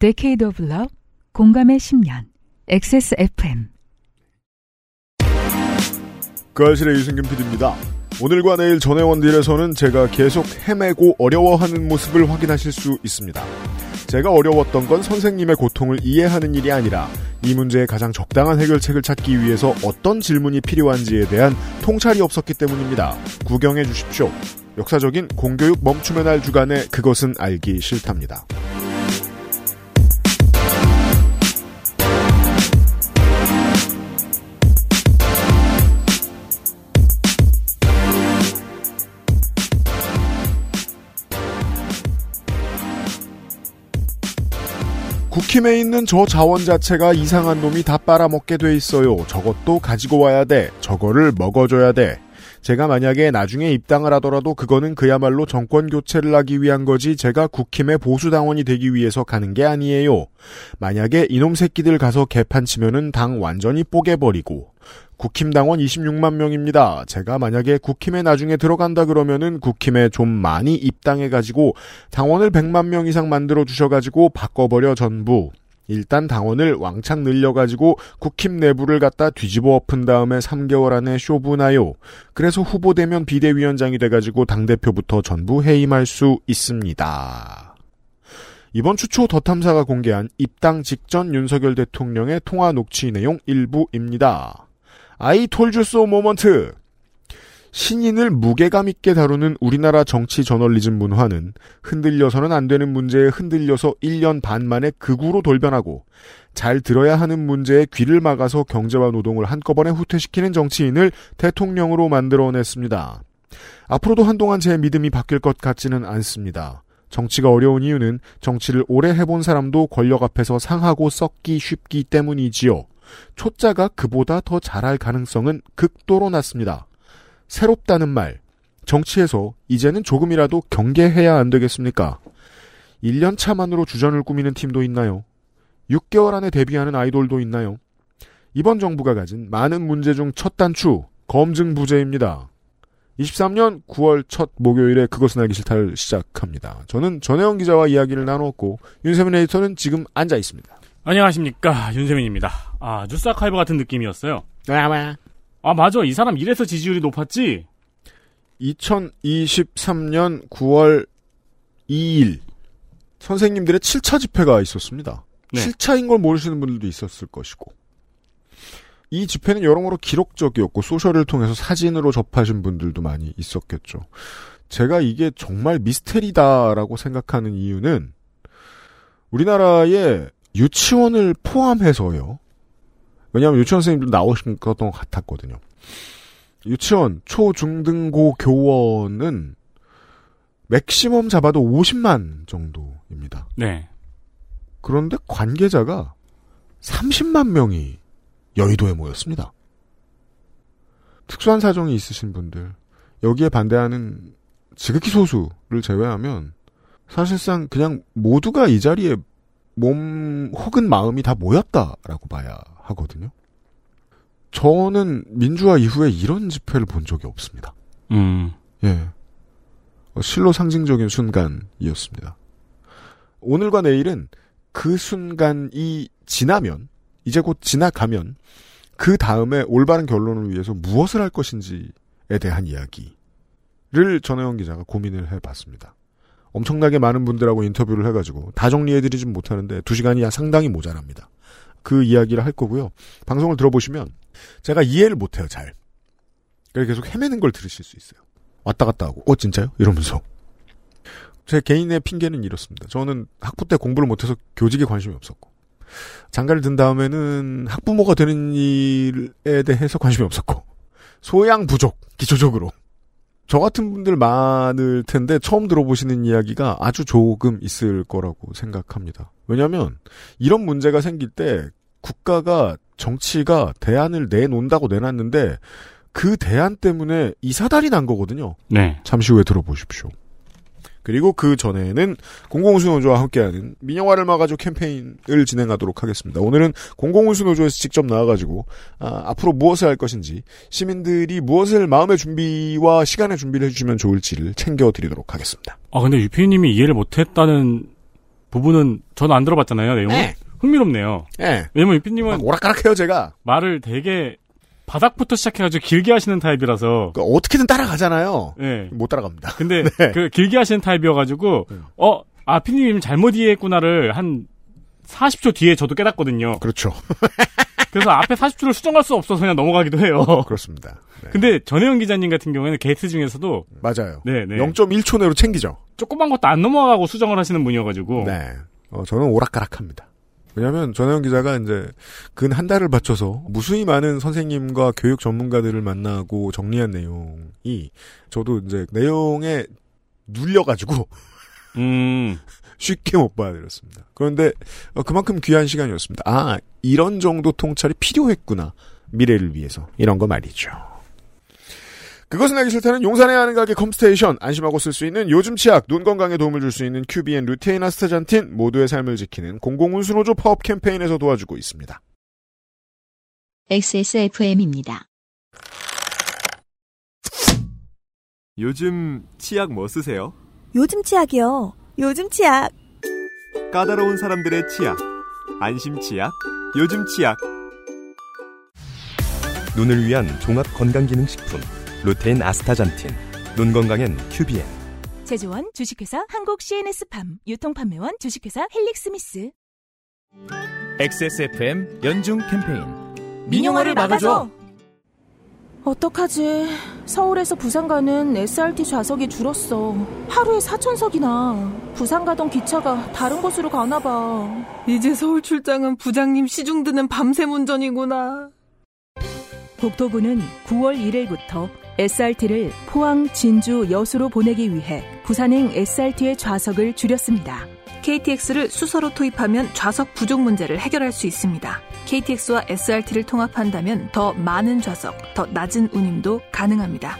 Decade of Love, 공감의 10년, XSFM. 그 알실의 유승균 PD입니다. 오늘과 내일 전해원딜에서는 제가 계속 헤매고 어려워하는 모습을 확인하실 수 있습니다. 제가 어려웠던 건 선생님의 고통을 이해하는 일이 아니라 이 문제의 가장 적당한 해결책을 찾기 위해서 어떤 질문이 필요한지에 대한 통찰이 없었기 때문입니다. 구경해 주십시오. 역사적인 공교육 멈춤의 날 주간에 그것은 알기 싫답니다. 국힘에 있는 저 자원 자체가 이상한 놈이 다 빨아먹게 돼 있어요. 저것도 가지고 와야 돼. 저거를 먹어줘야 돼. 제가 만약에 나중에 입당을 하더라도 그거는 그야말로 정권 교체를 하기 위한 거지 제가 국힘의 보수당원이 되기 위해서 가는 게 아니에요. 만약에 이놈 새끼들 가서 개판 치면은 당 완전히 뽀개버리고 국힘 당원 26만 명입니다. 제가 만약에 국힘에 나중에 들어간다 그러면은 국힘에 좀 많이 입당해가지고 당원을 100만 명 이상 만들어 주셔가지고 바꿔버려 전부. 일단 당원을 왕창 늘려가지고 국힘 내부를 갖다 뒤집어 엎은 다음에 3개월 안에 쇼부나요. 그래서 후보되면 비대위원장이 돼가지고 당대표부터 전부 해임할 수 있습니다. 이번 주초더 탐사가 공개한 입당 직전 윤석열 대통령의 통화 녹취 내용 일부입니다. 아이 톨주 소 모먼트. 신인을 무게감 있게 다루는 우리나라 정치 저널리즘 문화는 흔들려서는 안 되는 문제에 흔들려서 1년 반 만에 극우로 돌변하고 잘 들어야 하는 문제에 귀를 막아서 경제와 노동을 한꺼번에 후퇴시키는 정치인을 대통령으로 만들어냈습니다. 앞으로도 한동안 제 믿음이 바뀔 것 같지는 않습니다. 정치가 어려운 이유는 정치를 오래 해본 사람도 권력 앞에서 상하고 썩기 쉽기 때문이지요. 초짜가 그보다 더 잘할 가능성은 극도로 낮습니다. 새롭다는 말. 정치에서 이제는 조금이라도 경계해야 안 되겠습니까? 1년 차만으로 주전을 꾸미는 팀도 있나요? 6개월 안에 데뷔하는 아이돌도 있나요? 이번 정부가 가진 많은 문제 중 첫 단추, 검증 부재입니다. 23년 9월 첫 목요일에 그것은 알기 싫다를 시작합니다. 저는 전혜영 기자와 이야기를 나눴고 윤세민 에디터는 지금 앉아 있습니다. 안녕하십니까 윤세민입니다. 아 뉴스 아카이브 같은 느낌이었어요. 아 맞아 이 사람 이래서 지지율이 높았지. 2023년 9월 2일 선생님들의 7차 집회가 있었습니다. 네. 7차인 걸 모르시는 분들도 있었을 것이고 이 집회는 여러모로 기록적이었고 소셜을 통해서 사진으로 접하신 분들도 많이 있었겠죠. 제가 이게 정말 미스테리다라고 생각하는 이유는 우리나라의 유치원을 포함해서요. 왜냐하면 유치원 선생님들 나오신 것 같았거든요. 유치원, 초, 중, 등, 고 교원은 맥시멈 잡아도 50만 정도입니다. 네. 그런데 관계자가 30만 명이 여의도에 모였습니다. 특수한 사정이 있으신 분들, 여기에 반대하는 지극히 소수를 제외하면 사실상 그냥 모두가 이 자리에 몸 혹은 마음이 다 모였다라고 봐야 하거든요. 저는 민주화 이후에 이런 집회를 본 적이 없습니다. 음. 예. 어, 실로 상징적인 순간이었습니다. 오늘과 내일은 그 순간이 지나면, 이제 곧 지나가면, 그 다음에 올바른 결론을 위해서 무엇을 할 것인지에 대한 이야기를 전혜영 기자가 고민을 해봤습니다. 엄청나게 많은 분들하고 인터뷰를 해가지고 다 정리해드리진 못하는데 두 시간이 상당히 모자랍니다. 그 이야기를 할 거고요. 방송을 들어보시면 제가 이해를 못해요, 잘. 그래서 계속 헤매는 걸 들으실 수 있어요. 왔다 갔다 하고, 어, 진짜요? 이러면서. 제 개인의 핑계는 이렇습니다. 저는 학부 때 공부를 못해서 교직에 관심이 없었고, 장가를 든 다음에는 학부모가 되는 일에 대해서 관심이 없었고, 소양 부족, 기초적으로. 저 같은 분들 많을 텐데 처음 들어보시는 이야기가 아주 조금 있을 거라고 생각합니다. 왜냐하면 이런 문제가 생길 때 국가가 정치가 대안을 내놓는다고 내놨는데 그 대안 때문에 이사달이 난 거거든요. 네. 잠시 후에 들어보십시오. 그리고 그 전에는 공공운수노조와 함께하는 민영화를 막아줘 캠페인을 진행하도록 하겠습니다. 오늘은 공공운수노조에서 직접 나와가지고 아, 앞으로 무엇을 할 것인지 시민들이 무엇을 마음의 준비와 시간의 준비를 해주시면 좋을지를 챙겨드리도록 하겠습니다. 아 근데 유피님이 이해를 못했다는 부분은 저는 안 들어봤잖아요, 내용을. 네. 흥미롭네요. 예. 왜냐면 유피님은 막 오락가락해요 제가. 말을 되게 바닥부터 시작해가지고 길게 하시는 타입이라서. 그 어떻게든 따라가잖아요. 예. 못 따라갑니다. 근데 네. 그 길게 하시는 타입이어가지고 음. 어, 아 피디님 잘못 이해했구나를 한 40초 뒤에 저도 깨닫거든요. 그렇죠. 그래서 앞에 40초를 수정할 수 없어서 그냥 넘어가기도 해요. 그렇습니다. 네. 근데 전혜영 기자님 같은 경우에는 게스트 중에서도 맞아요. 네, 네. 0.1초 내로 챙기죠. 조그만 것도 안 넘어가고 수정을 하시는 분이어가지고 네. 어, 저는 오락가락합니다. 왜냐하면 전혜영 기자가 이제 근 한 달을 바쳐서 무수히 많은 선생님과 교육 전문가들을 만나고 정리한 내용이 저도 이제 내용에 눌려가지고 음, 쉽게 못 봐드렸습니다. 그런데 어, 그만큼 귀한 시간이었습니다. 아 이런 정도 통찰이 필요했구나 미래를 위해서 이런 거 말이죠. 그것은 알기 싫다는 용산에 하는 가게 컴스테이션 안심하고 쓸 수 있는 요즘 치약 눈 건강에 도움을 줄 수 있는 큐비엔 루테인 아스타잔틴 모두의 삶을 지키는 공공운수노조 파업 캠페인에서 도와주고 있습니다. XSFM입니다. 요즘 치약 뭐 쓰세요? 요즘 치약이요. 요즘 치약. 까다로운 사람들의 치약. 안심 치약. 요즘 치약. 눈을 위한 종합 건강기능식품. 루테인 아스타잔틴. 눈 건강엔 큐비엔. 제조원 주식회사 한국 CNS팜. 유통판매원 주식회사 헬릭스미스. XSFM 연중 캠페인 민영화를 막아줘. 어떡하지? 서울에서 부산 가는 SRT 좌석이 줄었어. 하루에 4천석이나. 부산 가던 기차가 다른 곳으로 가나 봐. 이제 서울 출장은 부장님 시중 드는 밤샘 운전이구나. 국토부는 9월 1일부터 SRT를 포항, 진주, 여수로 보내기 위해 부산행 SRT의 좌석을 줄였습니다. KTX를 수서로 투입하면 좌석 부족 문제를 해결할 수 있습니다. KTX와 SRT를 통합한다면 더 많은 좌석, 더 낮은 운임도 가능합니다.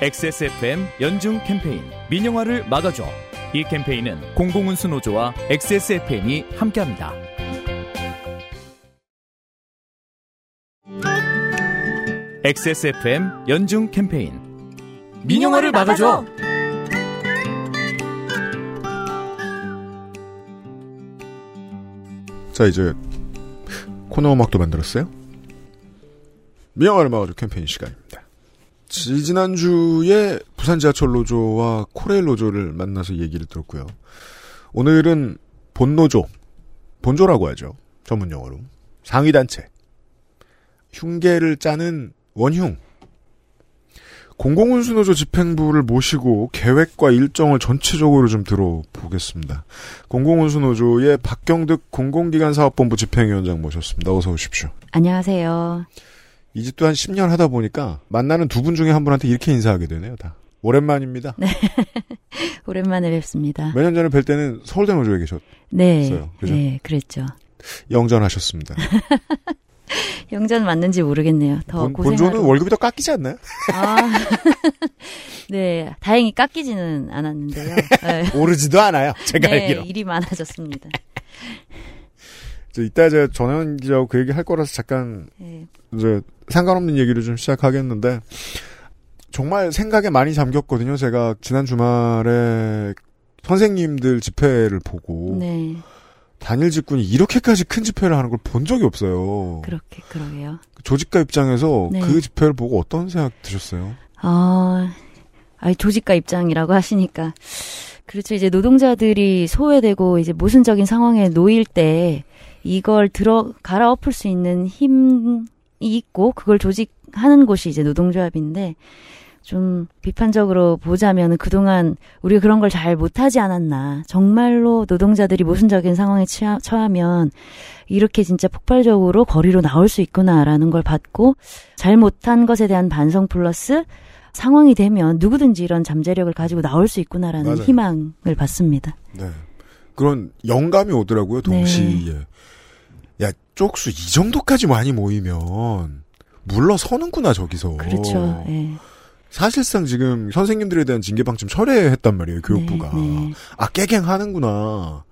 XSFM 연중 캠페인 민영화를 막아줘 이 캠페인은 공공운수 노조와 XSFM이 함께합니다. XSFM 연중 캠페인 민영화를 막아줘 자 이제 코너 음악도 만들었어요. 미영화를 막아줘 캠페인 시간입니다. 지- 지난주에 부산 지하철 노조와 코레일 노조를 만나서 얘기를 들었고요. 오늘은 본노조, 본조라고 하죠. 전문 용어로. 상위단체. 흉계를 짜는 원흉. 공공운수노조 집행부를 모시고 계획과 일정을 전체적으로 좀 들어보겠습니다. 공공운수노조의 박경득 공공기관사업본부 집행위원장 모셨습니다. 어서 오십시오. 안녕하세요. 이 집도 한 10년 하다 보니까 만나는 두 분 중에 한 분한테 이렇게 인사하게 되네요, 다. 오랜만입니다. 오랜만에 뵙습니다. 몇 년 전에 뵐 때는 서울대 노조에 계셨, 네. 그죠? 네, 그랬죠. 영전하셨습니다. 영전 맞는지 모르겠네요. 더 본, 고생하고. 본조는 월급이 더 깎이지 않나요? 아. 네, 다행히 깎이지는 않았는데요. 네. 오르지도 않아요. 제가 네, 알기로. 일이 많아졌습니다. 저 이따 제가 전현 기자하고 그 얘기 할 거라서 잠깐 네. 이제 상관없는 얘기를 좀 시작하겠는데 정말 생각에 많이 잠겼거든요. 제가 지난 주말에 선생님들 집회를 보고 네, 단일 직군이 이렇게까지 큰 집회를 하는 걸 본 적이 없어요. 그렇게, 그러게요. 조직가 입장에서 네. 그 집회를 보고 어떤 생각 드셨어요? 아, 아니, 조직가 입장이라고 하시니까. 그렇죠. 이제 노동자들이 소외되고 이제 모순적인 상황에 놓일 때 이걸 들어, 갈아엎을 수 있는 힘이 있고 그걸 조직하는 곳이 이제 노동조합인데 좀 비판적으로 보자면 그동안 우리가 그런 걸 잘 못하지 않았나. 정말로 노동자들이 모순적인 상황에 처하- 처하면 이렇게 진짜 폭발적으로 거리로 나올 수 있구나라는 걸 봤고 잘 못한 것에 대한 반성 플러스 상황이 되면 누구든지 이런 잠재력을 가지고 나올 수 있구나라는 맞아요. 희망을 받습니다. 네. 그런 영감이 오더라고요, 동시에. 야, 쪽수 이 정도까지 많이 모이면 물러서는구나, 저기서. 그렇죠. 예. 사실상 지금 선생님들에 대한 징계 방침 철회했단 말이에요, 교육부가. 네, 네. 아, 깨갱하는구나.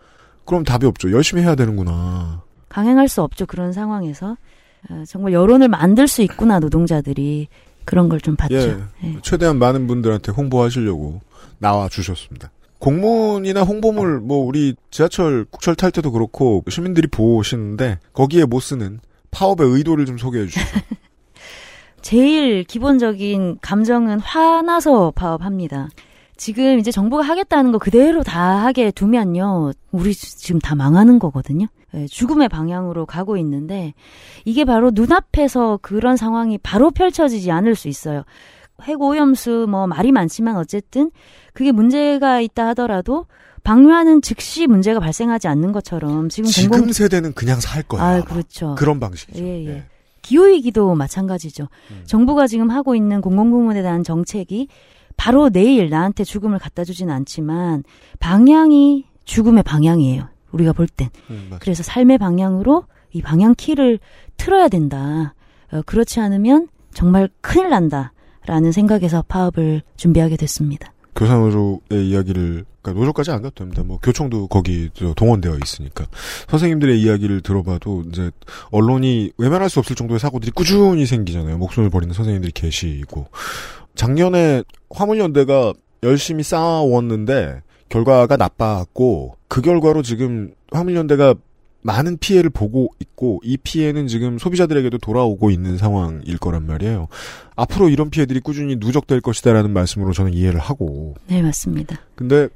그럼 답이 없죠. 열심히 해야 되는구나. 강행할 수 없죠. 그런 상황에서 어, 정말 여론을 만들 수 있구나 노동자들이 그런 걸 좀 봤죠. 예. 예. 최대한 많은 분들한테 홍보하시려고 나와 주셨습니다. 공문이나 홍보물 뭐 우리 지하철 국철 탈 때도 그렇고 시민들이 보시는데 거기에 못 쓰는 파업의 의도를 좀 소개해 주시죠. 제일 기본적인 감정은 화나서 파업합니다. 지금 이제 정부가 하겠다는 거 그대로 다 하게 두면요. 우리 지금 다 망하는 거거든요. 예, 죽음의 방향으로 가고 있는데 이게 바로 눈앞에서 그런 상황이 바로 펼쳐지지 않을 수 있어요. 핵 오염수 뭐 말이 많지만 어쨌든 그게 문제가 있다 하더라도 방류하는 즉시 문제가 발생하지 않는 것처럼 지금 지금 공공 세대는 그냥 살 거야. 아. 그렇죠. 그런 방식이죠. 예, 예. 예. 기후위기도 마찬가지죠. 음. 정부가 지금 하고 있는 공공부문에 대한 정책이 바로 내일 나한테 죽음을 갖다 주지는 않지만 방향이 죽음의 방향이에요. 우리가 볼 땐. 음. 그래서 삶의 방향으로 이 방향 키를 틀어야 된다. 어, 그렇지 않으면 정말 큰일 난다. 라는 생각에서 파업을 준비하게 됐습니다. 교사노조의 이야기를 그러니까 노조까지 안 가도 됩니다. 뭐 교총도 거기 저 동원되어 있으니까 선생님들의 이야기를 들어봐도 이제 언론이 외면할 수 없을 정도의 사고들이 꾸준히 생기잖아요. 목숨을 버리는 선생님들이 계시고 작년에 화물연대가 열심히 쌓아왔는데 결과가 나빴고 그 결과로 지금 화물연대가 많은 피해를 보고 있고 이 피해는 지금 소비자들에게도 돌아오고 있는 상황일 거란 말이에요. 앞으로 이런 피해들이 꾸준히 누적될 것이다라는 말씀으로 저는 이해를 하고 네, 맞습니다. 근데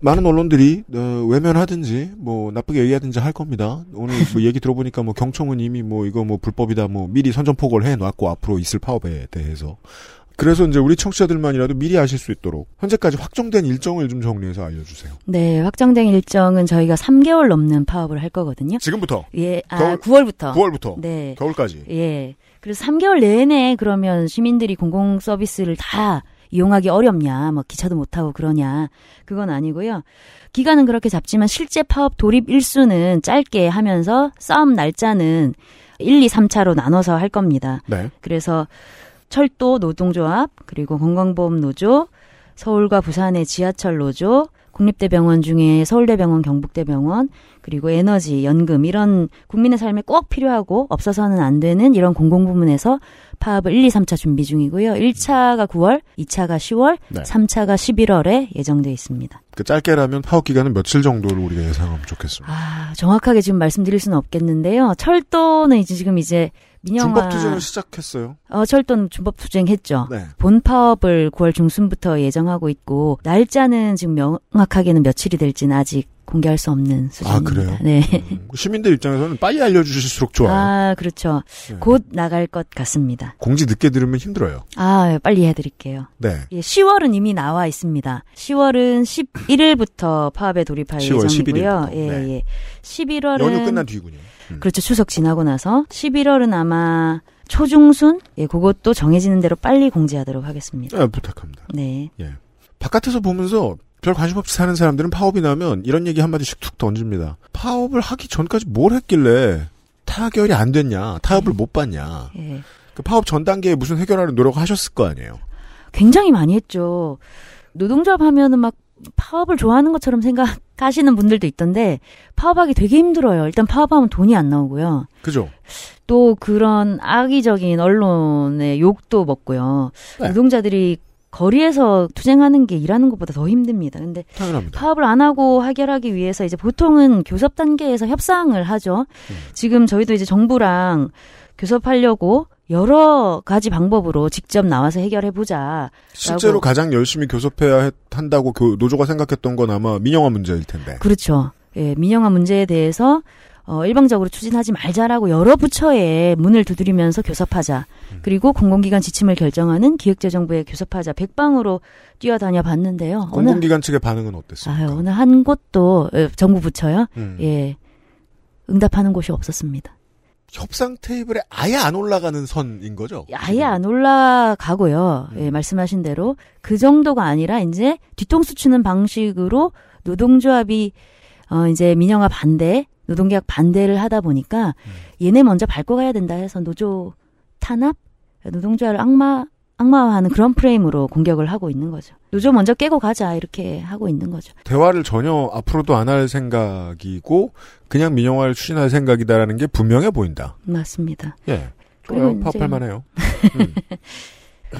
많은 언론들이 어, 외면하든지 뭐 나쁘게 얘기하든지 할 겁니다. 오늘 뭐 얘기 들어보니까 뭐 경총은 이미 뭐 이거 뭐 불법이다 뭐 미리 선전포고를 해놨고 앞으로 있을 파업에 대해서 그래서 이제 우리 청취자들만이라도 미리 아실 수 있도록 현재까지 확정된 일정을 좀 정리해서 알려주세요. 네, 확정된 일정은 저희가 3개월 넘는 파업을 할 거거든요. 지금부터 예, 아, 겨울- 9월부터. 9월부터 네. 겨울까지 예. 그래서 3개월 내내 그러면 시민들이 공공 서비스를 다 이용하기 어렵냐, 뭐 기차도 못 타고 그러냐. 그건 아니고요. 기간은 그렇게 잡지만 실제 파업 돌입 일수는 짧게 하면서 싸움 날짜는 1, 2, 3차로 나눠서 할 겁니다. 네. 그래서 철도 노동조합, 그리고 건강보험 노조, 서울과 부산의 지하철 노조, 국립대병원 중에 서울대병원, 경북대병원, 그리고 에너지, 연금 이런 국민의 삶에 꼭 필요하고 없어서는 안 되는 이런 공공 부문에서 파업을 1, 2, 3차 준비 중이고요. 1차가 9월, 2차가 10월, 네. 3차가 11월에 예정돼 있습니다. 그 짧게라면 파업 기간은 며칠 정도를 우리가 예상하면 좋겠습니다. 아, 정확하게 지금 말씀드릴 수는 없겠는데요. 철도는 이제 지금 이제 민영화 준법 투쟁을 시작했어요. 어, 철도는 준법 투쟁했죠. 네. 본 파업을 9월 중순부터 예정하고 있고 날짜는 지금 명확하게는 며칠이 될지는 아직 공개할 수 없는 수준입니다. 아, 그래요? 네. 음, 시민들 입장에서는 빨리 알려주실수록 좋아요. 아, 그렇죠. 네. 곧 나갈 것 같습니다. 공지 늦게 들으면 힘들어요. 아, 빨리 해드릴게요. 네. 예, 10월은 이미 나와 있습니다. 10월은 11일부터 파업에 돌입할 10월 예정이고요. 11일부터. 예, 네. 예. 11월은 연휴 끝난 뒤군요. 음. 그렇죠. 추석 지나고 나서 11월은 아마 초중순 예, 그것도 정해지는 대로 빨리 공지하도록 하겠습니다. 아, 부탁합니다. 네. 바깥에서 보면서 별 관심 없이 사는 사람들은 파업이 나면 이런 얘기 한마디씩 툭 던집니다. 파업을 하기 전까지 뭘 했길래 타결이 안 됐냐, 타협을 못 봤냐. 예. 그 파업 전 단계에 무슨 해결하는 노력을 하셨을 거 아니에요. 굉장히 많이 했죠. 노동조합 하면은 막 파업을 좋아하는 것처럼 생각 하시는 분들도 있던데 파업하기 되게 힘들어요. 일단 파업하면 돈이 안 나오고요. 그죠? 또 그런 악의적인 언론의 욕도 먹고요. 네. 노동자들이 거리에서 투쟁하는 게 일하는 것보다 더 힘듭니다. 근데 당연합니다. 파업을 안 하고 해결하기 위해서 이제 보통은 교섭 단계에서 협상을 하죠. 음. 지금 저희도 이제 정부랑 교섭하려고 여러 가지 방법으로 직접 나와서 해결해 보자. 실제로. 가장 열심히 교섭해야 했- 한다고 교- 노조가 생각했던 건 아마 민영화 문제일 텐데. 그렇죠. 예, 민영화 문제에 대해서 어, 일방적으로 추진하지 말자라고 여러 부처에 문을 두드리면서 교섭하자. 음. 그리고 공공기관 지침을 결정하는 기획재정부에 교섭하자. 백방으로 뛰어다녀 봤는데요. 어느 공공기관 측의 반응은 어땠습니까? 아유, 어느 한 곳도 예, 정부 부처요. 음. 예. 응답하는 곳이 없었습니다. 협상 테이블에 아예 안 올라가는 선인 거죠? 아예 안 올라가고요. 음. 예, 말씀하신 대로 그 정도가 아니라 이제 뒤통수 치는 방식으로 노동조합이 어 이제 민영화 반대, 노동계약 반대를 하다 보니까 음. 얘네 먼저 밟고 가야 된다 해서 노조 탄압, 노동조합을 악마 악마화하는 그런 프레임으로 공격을 하고 있는 거죠. 노조 먼저 깨고 가자 이렇게 하고 있는 거죠. 대화를 전혀 앞으로도 안 할 생각이고 그냥 민영화를 추진할 생각이다라는 게 분명해 보인다. 맞습니다. 예. 좋아요. 파업할 만해요. 음.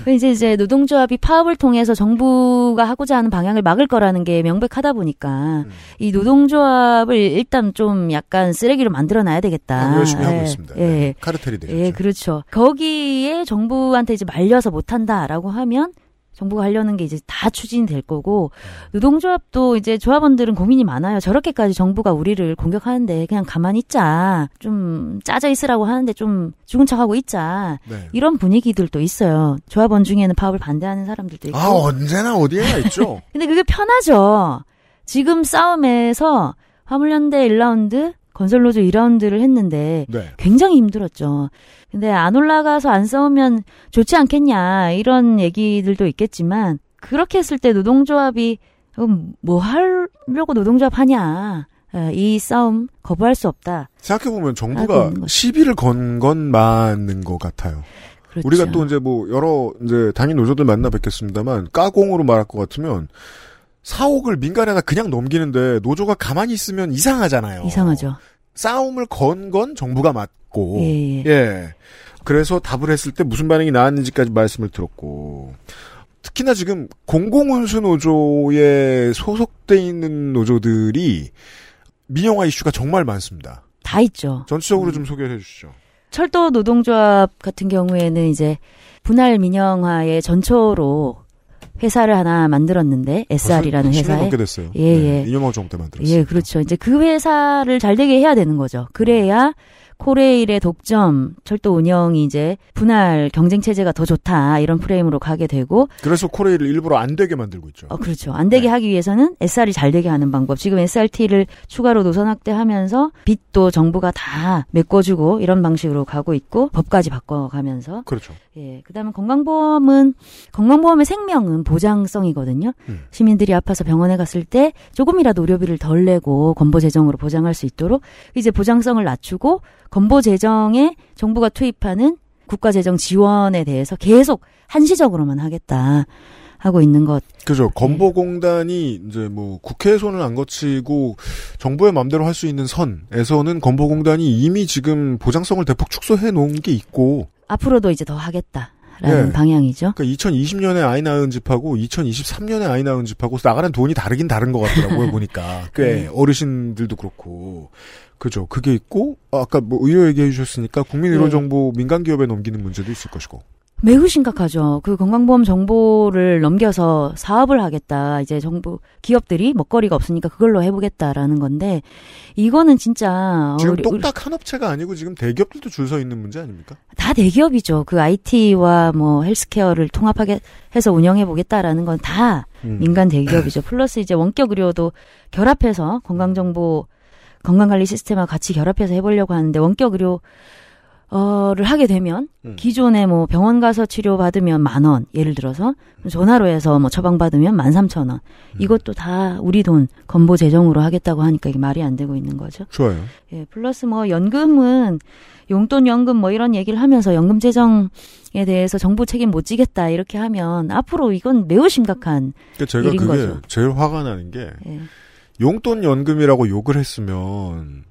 이제 이제 노동조합이 파업을 통해서 정부가 하고자 하는 방향을 막을 거라는 게 명백하다 보니까 음. 이 노동조합을 일단 좀 약간 쓰레기로 만들어 놔야 되겠다. 아, 열심히 하고 예, 있습니다. 예. 네. 카르텔이 되죠. 예, 그렇죠. 거기에 정부한테 이제 말려서 못한다라고 하면 정부가 하려는 게 이제 다 추진될 거고 노동조합도 이제 조합원들은 고민이 많아요. 저렇게까지 정부가 우리를 공격하는데 그냥 가만히 있자. 좀 짜져 있으라고 하는데 좀 죽은 척하고 있자. 네. 이런 분위기들도 있어요. 조합원 중에는 파업을 반대하는 사람들도 있고. 아 언제나 어디에나 있죠. 근데 그게 편하죠. 지금 싸움에서 화물연대 1라운드, 건설노조 2라운드를 했는데 네. 굉장히 힘들었죠. 근데 안 올라가서 안 싸우면 좋지 않겠냐 이런 얘기들도 있겠지만 그렇게 했을 때 노동조합이 뭐 하려고 노동조합 하냐 에, 이 싸움 거부할 수 없다. 생각해보면 정부가. 시비를 건 건 맞는 것 같아요. 그렇죠. 우리가 또 이제 뭐 여러 이제 단위 노조들 만나 뵙겠습니다만 까공으로 말할 것 같으면 사옥을 민간에다 그냥 넘기는데 노조가 가만히 있으면 이상하잖아요. 이상하죠. 싸움을 건 건 정부가 맞고 예, 예. 예. 그래서 답을 했을 때 무슨 반응이 나왔는지까지 말씀을 들었고 특히나 지금 공공운수 노조에 소속돼 있는 노조들이 민영화 이슈가 정말 많습니다. 다 있죠. 전체적으로 좀 소개해 주시죠. 철도 노동조합 같은 경우에는 이제 분할 민영화의 전초로 회사를 하나 만들었는데 SR이라는 벌써 10년 회사에 넘게 됐어요. 예, 네, 예. 이념화 정때 만들었어요. 예, 그렇죠. 이제 그 회사를 잘 되게 해야 되는 거죠. 그래야 코레일의 독점, 철도 운영이 이제 분할 경쟁 체제가 더 좋다 이런 프레임으로 가게 되고, 그래서 코레일을 일부러 안 되게 만들고 있죠. 어 그렇죠. 안 되게 네. 하기 위해서는 SR이 잘 되게 하는 방법. 지금 SRT를 추가로 노선 확대하면서 빚도 정부가 다 메꿔주고 이런 방식으로 가고 있고 법까지 바꿔가면서 그렇죠. 예, 그다음에 건강보험은 건강보험의 생명은 보장성이거든요. 음. 시민들이 아파서 병원에 갔을 때 조금이라도 의료비를 덜 내고 건보 재정으로 보장할 수 있도록 이제 보장성을 낮추고 건보 재정에 정부가 투입하는 국가 재정 지원에 대해서 계속 한시적으로만 하겠다 하고 있는 것. 그죠. 건보공단이 이제 뭐 국회의 손을 안 거치고 정부의 마음대로 할 수 있는 선에서는 건보공단이 이미 지금 보장성을 대폭 축소해 놓은 게 있고 앞으로도 이제 더 하겠다 라는 예. 방향이죠. 그러니까 2020년에 아이 낳은 집하고 2023년에 아이 낳은 집하고 나가는 돈이 다르긴 다른 것 같더라고요 보니까 꽤 네. 어르신들도 그렇고 그죠 그게 있고 아, 아까 뭐 의료 얘기해 주셨으니까 국민 의료 네. 정보 민간 기업에 넘기는 문제도 있을 것이고 매우 심각하죠. 그 건강보험 정보를 넘겨서 사업을 하겠다. 이제 정부 기업들이 먹거리가 없으니까 그걸로 해보겠다라는 건데 이거는 진짜 지금 우리- 똑딱 한 업체가 아니고 지금 대기업들도 줄 서 있는 문제 아닙니까? 다 대기업이죠. 그 IT와 뭐 헬스케어를 통합하게 해서 운영해 보겠다라는 건 다 음. 민간 대기업이죠. 플러스 이제 원격 의료도 결합해서 건강 정보 건강 관리 시스템과 같이 결합해서 해보려고 하는데 원격 의료 어를 하게 되면 음. 기존에 뭐 병원 가서 치료 받으면 만 원, 예를 들어서 전화로 해서 뭐 처방 받으면 만 삼천 원. 음. 이것도 다 우리 돈 건보 재정으로 하겠다고 하니까 이게 말이 안 되고 있는 거죠. 좋아요. 예, 플러스 뭐 연금은 용돈 연금 뭐 이런 얘기를 하면서 연금 재정에 대해서 정부 책임 못 지겠다 이렇게 하면 앞으로 이건 매우 심각한 그러니까 제가 일인 그게 거죠. 제일 화가 나는 게 예. 용돈 연금이라고 욕을 했으면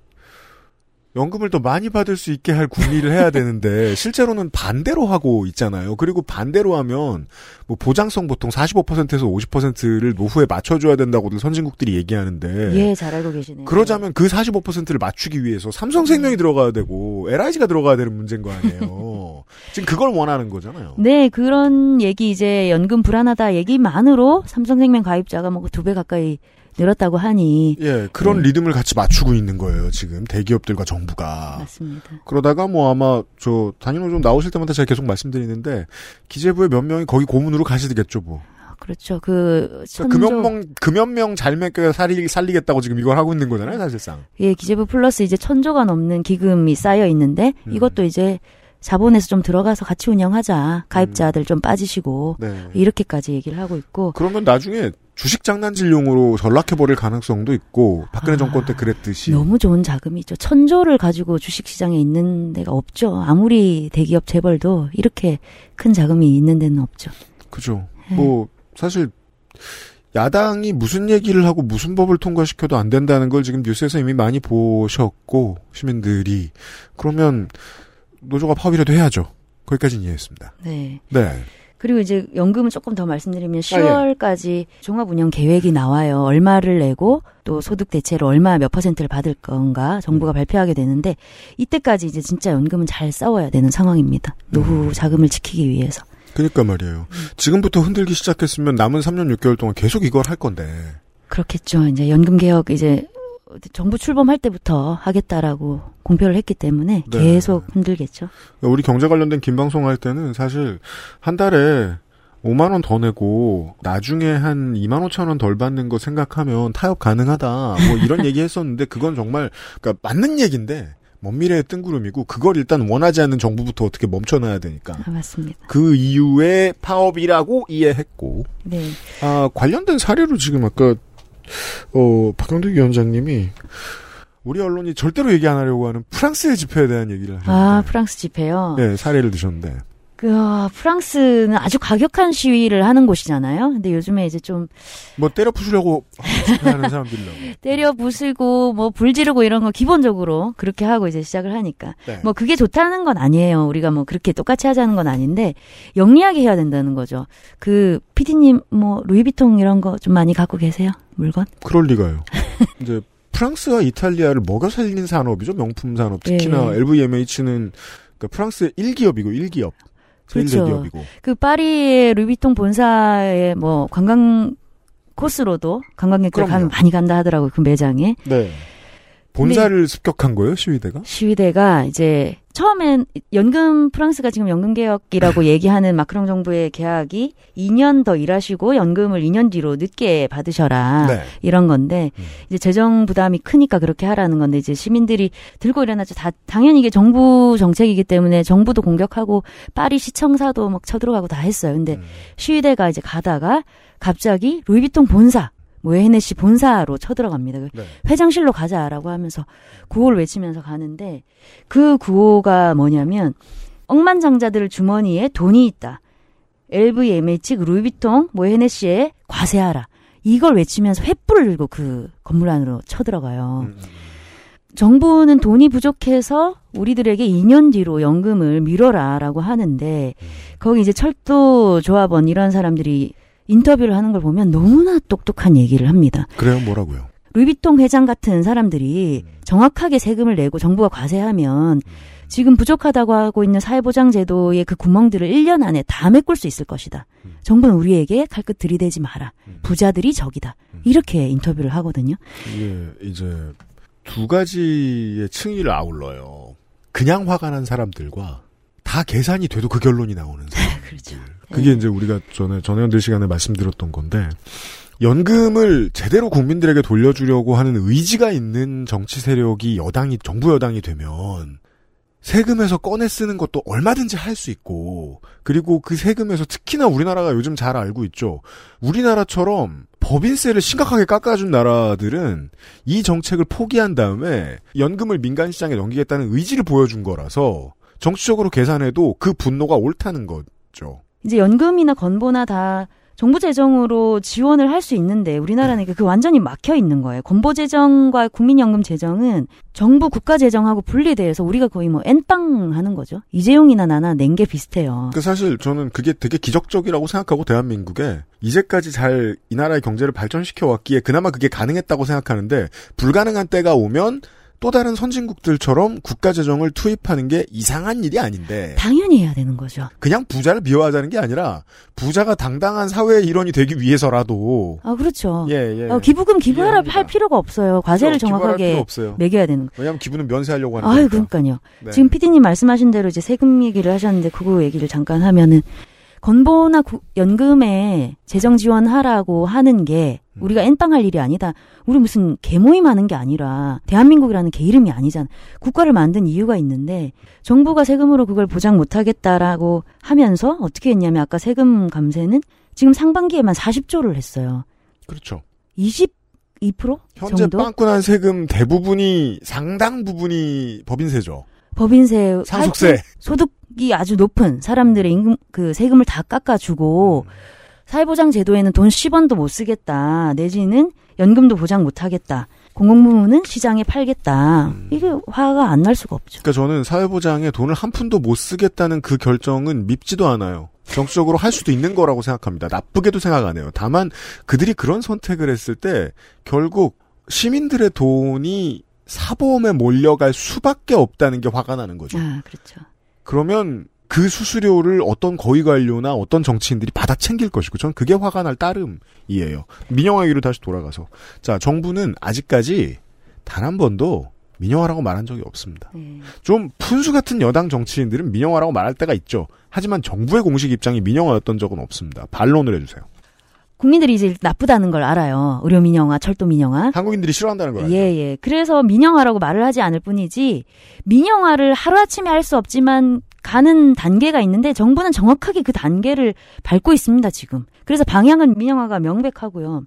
연금을 더 많이 받을 수 있게 할 군리를 해야 되는데 실제로는 반대로 하고 있잖아요. 그리고 반대로 하면 뭐 보장성 보통 45%에서 50%를 노후에 맞춰줘야 된다고들 선진국들이 얘기하는데 예, 잘 알고 계시네요. 그러자면 그 45%를 맞추기 위해서 삼성생명이 들어가야 되고 LIG가 들어가야 되는 문제인 거 아니에요. 지금 그걸 원하는 거잖아요. 네, 그런 얘기 이제 연금 불안하다 얘기만으로 삼성생명 가입자가 뭐 두 배 가까이 늘었다고 하니 예, 그런 네. 리듬을 같이 맞추고 있는 거예요. 지금 대기업들과 정부가. 맞습니다. 그러다가 뭐 아마 저 단인호 좀 나오실 때마다 제가 계속 말씀드리는데 기재부의 몇 명이 거기 고문으로 가시겠죠 뭐. 그렇죠. 그 그러니까 금연명 금연명 잘 먹여 살리, 살리겠다고 지금 이걸 하고 있는 거잖아요, 사실상. 예, 기재부 플러스 이제 천조가 넘는 기금이 쌓여 있는데 음. 이것도 이제 자본에서 좀 들어가서 같이 운영하자. 가입자들 좀 빠지시고 네. 이렇게까지 얘기를 하고 있고 그러면 나중에 주식 장난질용으로 전락해버릴 가능성도 있고 박근혜 아, 정권 때 그랬듯이. 너무 좋은 자금이죠. 천조를 가지고 주식 시장에 있는 데가 없죠. 아무리 대기업 재벌도 이렇게 큰 자금이 있는 데는 없죠. 그죠. 네. 뭐 사실 야당이 무슨 얘기를 하고 무슨 법을 통과시켜도 안 된다는 걸 지금 뉴스에서 이미 많이 보셨고 시민들이 그러면 노조가 파업이라도 해야죠. 거기까지는 이해했습니다. 네. 네. 그리고 이제 연금은 조금 더 말씀드리면 10월까지 종합운영 계획이 나와요. 얼마를 내고 또 소득 대체로 얼마 몇 퍼센트를 받을 건가 정부가 발표하게 되는데 이때까지 이제 진짜 연금은 잘 싸워야 되는 상황입니다. 노후 자금을 지키기 위해서. 그러니까 말이에요. 지금부터 흔들기 시작했으면 남은 3년 6개월 동안 계속 이걸 할 건데. 그렇겠죠. 이제 연금 개혁 이제 정부 출범할 때부터 하겠다라고 공표를 했기 때문에 네. 계속 흔들겠죠. 우리 경제 관련된 긴 방송 할 때는 사실 한 달에 5만 원 더 내고 나중에 한 2만 5천 원 덜 받는 거 생각하면 타협 가능하다. 뭐 이런 얘기 했었는데 그건 정말 그러니까 맞는 얘기인데 먼 미래의 뜬구름이고 그걸 일단 원하지 않는 정부부터 어떻게 멈춰놔야 되니까. 아, 맞습니다. 그 이유의 파업이라고 이해했고 네. 아, 관련된 사례로 지금 아까 어, 박영득 위원장님이 우리 언론이 절대로 얘기 안 하려고 하는 프랑스의 집회에 대한 얘기를 하셨는데 아, 프랑스 집회요. 네, 사례를 드셨는데 그 어, 프랑스는 아주 과격한 시위를 하는 곳이잖아요. 근데 요즘에 이제 좀 뭐 때려 부수려고 집회하는 사람들이라고. 때려 부수고 뭐 불 지르고 이런 거 기본적으로 그렇게 하고 이제 시작을 하니까 네. 뭐 그게 좋다는 건 아니에요. 우리가 뭐 그렇게 똑같이 하자는 건 아닌데 영리하게 해야 된다는 거죠. 그 PD님 뭐 루이비통 이런 거 좀 많이 갖고 계세요? 물건? 그럴 리가요. 이제 프랑스와 이탈리아를 먹여 살린 산업이죠. 명품 산업. 특히나 예. LVMH는 그러니까 프랑스의 1기업이고 1기업. 그렇죠. 대기업이고. 그 파리의 루이비통 본사에 뭐 관광 코스로도 관광객들. 가면 많이 간다 하더라고요. 그 매장에. 네. 본사를 습격한 거예요, 시위대가? 시위대가 이제 처음엔 연금 프랑스가 지금 연금 개혁이라고 얘기하는 마크롱 정부의 계약이 2년 더 일하시고 연금을 2년 뒤로 늦게 받으셔라 네. 이런 건데 음. 이제 재정 부담이 크니까 그렇게 하라는 건데 이제 시민들이 들고 일어나죠. 다 당연히 이게 정부 정책이기 때문에 정부도 공격하고 파리 시청사도 막 쳐들어가고 다 했어요. 근데 음. 시위대가 이제 가다가 갑자기 루이비통 본사 뭐 헤네시 본사로 쳐들어갑니다. 네. 회장실로 가자라고 하면서 구호를 외치면서 가는데 그 구호가 뭐냐면 억만장자들 주머니에 돈이 있다. LVMH, 루이비통, 뭐 헤네시에 과세하라. 이걸 외치면서 횃불을 들고 그 건물 안으로 쳐들어가요. 음, 음. 정부는 돈이 부족해서 우리들에게 2년 뒤로 연금을 미뤄라라고 하는데 거기 이제 철도 조합원 이런 사람들이 인터뷰를 하는 걸 보면 너무나 똑똑한 얘기를 합니다. 그래요, 뭐라고요? 루이비통 회장 같은 사람들이 정확하게 세금을 내고 정부가 과세하면 지금 부족하다고 하고 있는 사회보장 제도의 그 구멍들을 1년 안에 다 메꿀 수 있을 것이다. 정부는 우리에게 칼끝 들이대지 마라. 부자들이 적이다. 이렇게 인터뷰를 하거든요. 이게 이제 두 가지의 층위를 아울러요. 그냥 화가 난 사람들과 다 계산이 돼도 그 결론이 나오는 사람. 그렇죠. 그게 이제 우리가 전에 전해연들 시간에 말씀드렸던 건데 연금을 제대로 국민들에게 돌려주려고 하는 의지가 있는 정치 세력이 여당이 정부 여당이 되면 세금에서 꺼내 쓰는 것도 얼마든지 할 수 있고 그리고 그 세금에서 특히나 우리나라가 요즘 잘 알고 있죠. 우리나라처럼 법인세를 심각하게 깎아준 나라들은 이 정책을 포기한 다음에 연금을 민간 시장에 넘기겠다는 의지를 보여준 거라서 정치적으로 계산해도 그 분노가 옳다는 거죠. 이제 연금이나 건보나 다 정부 재정으로 지원을 할 수 있는데 우리나라는 그 완전히 막혀 있는 거예요. 건보 재정과 국민연금 재정은 정부 국가 재정하고 분리돼서 우리가 거의 뭐 N빵 하는 거죠. 이재용이나 나나 낸 게 비슷해요. 그 사실 저는 그게 되게 기적적이라고 생각하고 대한민국에 이제까지 잘 이 나라의 경제를 발전시켜 왔기에 그나마 그게 가능했다고 생각하는데 불가능한 때가 오면 또 다른 선진국들처럼 국가 재정을 투입하는 게 이상한 일이 아닌데 당연히 해야 되는 거죠. 그냥 부자를 미워하자는 게 아니라 부자가 당당한 사회의 일원이 되기 위해서라도 아 그렇죠. 예, 예. 어, 기부금 기부하라 이해합니다. 할 필요가 없어요. 과세를 정확하게 없어요. 매겨야 되는 거. 왜냐하면 기부는 면세하려고 하는 거니까. 그러니까요. 네. 지금 피디님 말씀하신 대로 이제 세금 얘기를 하셨는데 그거 얘기를 잠깐 하면은 건보나 구- 연금에 재정 지원하라고 하는 게 음. 우리가 N빵 할 일이 아니다. 우리 무슨 개모임 하는 게 아니라 대한민국이라는 개 이름이 아니잖아. 국가를 만든 이유가 있는데 정부가 세금으로 그걸 보장 못 하겠다라고 하면서 어떻게 했냐면 아까 세금 감세는 지금 상반기에만 40조를 했어요. 그렇죠. 22% 현재 정도 빵꾸난 세금 대부분이 상당 부분이 법인세죠. 법인세 상속세. 소득이 아주 높은 사람들의 임금 그 세금을 다 깎아주고 사회보장 제도에는 돈 10원도 못 쓰겠다 내지는 연금도 보장 못 하겠다 공공부문은 시장에 팔겠다 이게 화가 안 날 수가 없죠. 그러니까 저는 사회보장에 돈을 한 푼도 못 쓰겠다는 그 결정은 밉지도 않아요. 정치적으로 할 수도 있는 거라고 생각합니다. 나쁘게도 생각 안 해요. 다만 그들이 그런 선택을 했을 때 결국 시민들의 돈이 사보험에 몰려갈 수밖에 없다는 게 화가 나는 거죠. 아, 그렇죠. 그러면 그 수수료를 어떤 거위관료나 어떤 정치인들이 받아 챙길 것이고 전 그게 화가 날 따름이에요. 민영화 얘기로 다시 돌아가서 자 정부는 아직까지 단 한 번도 민영화라고 말한 적이 없습니다. 네. 좀 푼수 같은 여당 정치인들은 민영화라고 말할 때가 있죠. 하지만 정부의 공식 입장이 민영화였던 적은 없습니다. 반론을 해주세요. 국민들이 이제 나쁘다는 걸 알아요. 의료 민영화, 철도 민영화. 한국인들이 싫어한다는 거예요. 예, 예. 그래서 민영화라고 말을 하지 않을 뿐이지 민영화를 하루아침에 할 수 없지만 가는 단계가 있는데 정부는 정확하게 그 단계를 밟고 있습니다, 지금. 그래서 방향은 민영화가 명백하고요.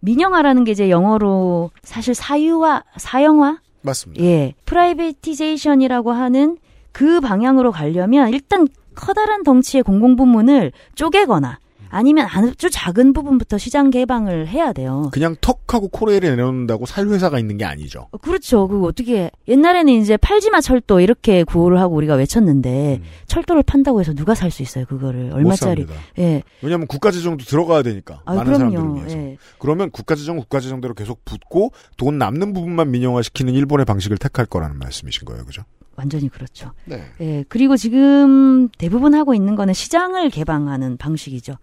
민영화라는 게 이제 영어로 사실 사유화, 사형화? 맞습니다. 예. privatization이라고 하는 그 방향으로 가려면 일단 커다란 덩치의 공공부문을 쪼개거나 아니면 아주 작은 부분부터 시장 개방을 해야 돼요. 그냥 턱하고 코레일에 내놓는다고 살 회사가 있는 게 아니죠. 어, 그렇죠. 그 어떻게 옛날에는 이제 팔지마 철도 이렇게 구호를 하고 우리가 외쳤는데 음. 철도를 판다고 해서 누가 살 수 있어요 그거를 얼마짜리? 예. 왜냐하면 국가 재정도 들어가야 되니까 아 많은 사람들을 그럼요. 위해서. 예. 그러면 국가 재정 국가 재정대로 계속 붙고 돈 남는 부분만 민영화시키는 일본의 방식을 택할 거라는 말씀이신 거예요, 그죠? 완전히 그렇죠. 네. 예. 그리고 지금 대부분 하고 있는 거는 시장을 개방하는 방식이죠.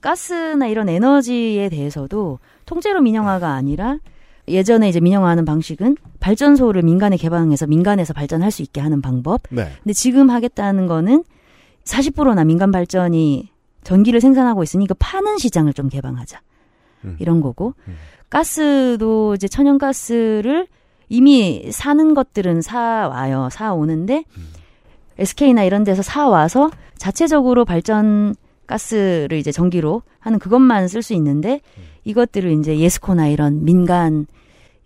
가스나 이런 에너지에 대해서도 통째로 민영화가 아니라 예전에 이제 민영화하는 방식은 발전소를 민간에 개방해서 민간에서 발전할 수 있게 하는 방법. 네. 근데 지금 하겠다는 거는 40%나 민간 발전이 전기를 생산하고 있으니 그 파는 시장을 좀 개방하자. 음. 이런 거고. 음. 가스도 이제 천연가스를 이미 사는 것들은 사 와요. 사 오는데 음. SK나 이런 데서 사 와서 자체적으로 발전 가스를 이제 전기로 하는 그것만 쓸 수 있는데 음. 이것들을 이제 예스코나 이런 민간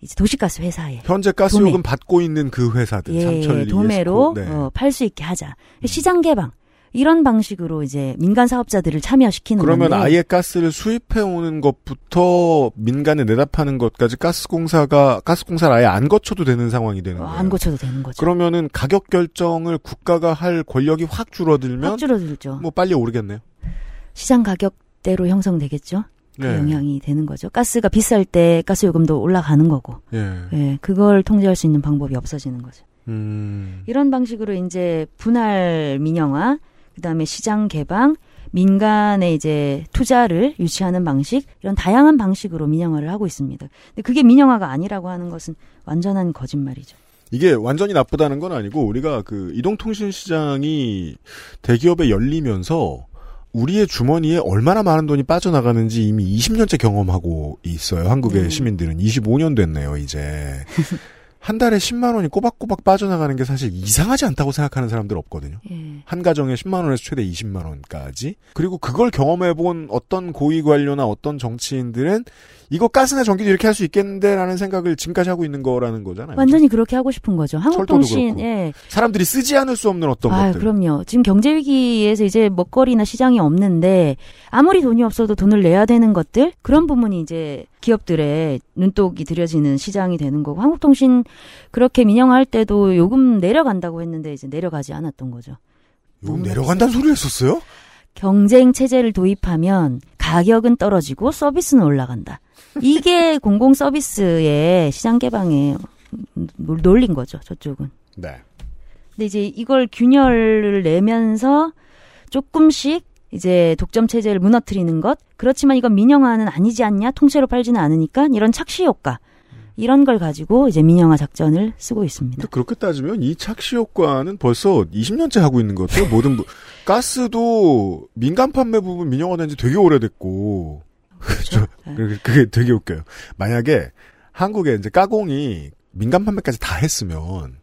이제 도시가스 회사에 현재 가스요금 받고 있는 그 회사들, 삼천리, 예, 도매로 네. 어, 팔 수 있게 하자. 시장 개방 이런 방식으로 이제 민간 사업자들을 참여시키는 그러면 건데 아예 가스를 수입해 오는 것부터 민간에 내다 파는 것까지 가스공사가 가스공사를 아예 안 거쳐도 되는 상황이 되는 어, 거예요. 안 고쳐도 되는 거죠. 그러면은 가격 결정을 국가가 할 권력이 확 줄어들면 확 줄어들죠. 뭐 빨리 오르겠네요. 시장 가격대로 형성되겠죠. 그 예. 영향이 되는 거죠. 가스가 비쌀 때 가스 요금도 올라가는 거고. 예. 예, 그걸 통제할 수 있는 방법이 없어지는 거죠. 음. 이런 방식으로 이제 분할 민영화, 그다음에 시장 개방, 민간의 이제 투자를 유치하는 방식 이런 다양한 방식으로 민영화를 하고 있습니다. 근데 그게 민영화가 아니라고 하는 것은 완전한 거짓말이죠. 이게 완전히 나쁘다는 건 아니고 우리가 그 이동통신 시장이 대기업에 열리면서 우리의 주머니에 얼마나 많은 돈이 빠져나가는지 이미 20년째 경험하고 있어요. 한국의 네. 시민들은 25년 됐네요, 이제. 한 달에 10만 원이 꼬박꼬박 빠져나가는 게 사실 이상하지 않다고 생각하는 사람들 없거든요. 예. 한 가정에 10만 원에서 최대 20만 원까지. 그리고 그걸 경험해 본 어떤 고위 관료나 어떤 정치인들은 이거 가스나 전기도 이렇게 할 수 있겠는데라는 생각을 지금까지 하고 있는 거라는 거잖아요. 완전히 그렇게 하고 싶은 거죠. 한국통신. 예. 사람들이 쓰지 않을 수 없는 어떤 아, 것들. 그럼요. 지금 경제 위기에서 이제 먹거리나 시장이 없는데 아무리 돈이 없어도 돈을 내야 되는 것들 그런 부분이 이제 기업들의 눈독이 들여지는 시장이 되는 거고 한국통신 그렇게 민영화할 때도 요금 내려간다고 했는데 이제 내려가지 않았던 거죠. 요금 내려간다는 소리를 했었어요? 경쟁 체제를 도입하면 가격은 떨어지고 서비스는 올라간다. 이게 공공 서비스의 시장 개방의 논- 논리인 거죠. 저쪽은. 네. 근데 이제 이걸 균열을 내면서 조금씩 이제 독점 체제를 무너뜨리는 것. 그렇지만 이건 민영화는 아니지 않냐? 통째로 팔지는 않으니까 이런 착시 효과. 이런 걸 가지고 이제 민영화 작전을 쓰고 있습니다. 그렇게 따지면 이 착시 효과는 벌써 20년째 하고 있는 것 같아요. 모든 부- 가스도 민간 판매 부분 민영화된 지 되게 오래됐고 그렇죠? 네. 그게- 그게 되게 웃겨요. 만약에 한국에 이제 까공이 민간 판매까지 다 했으면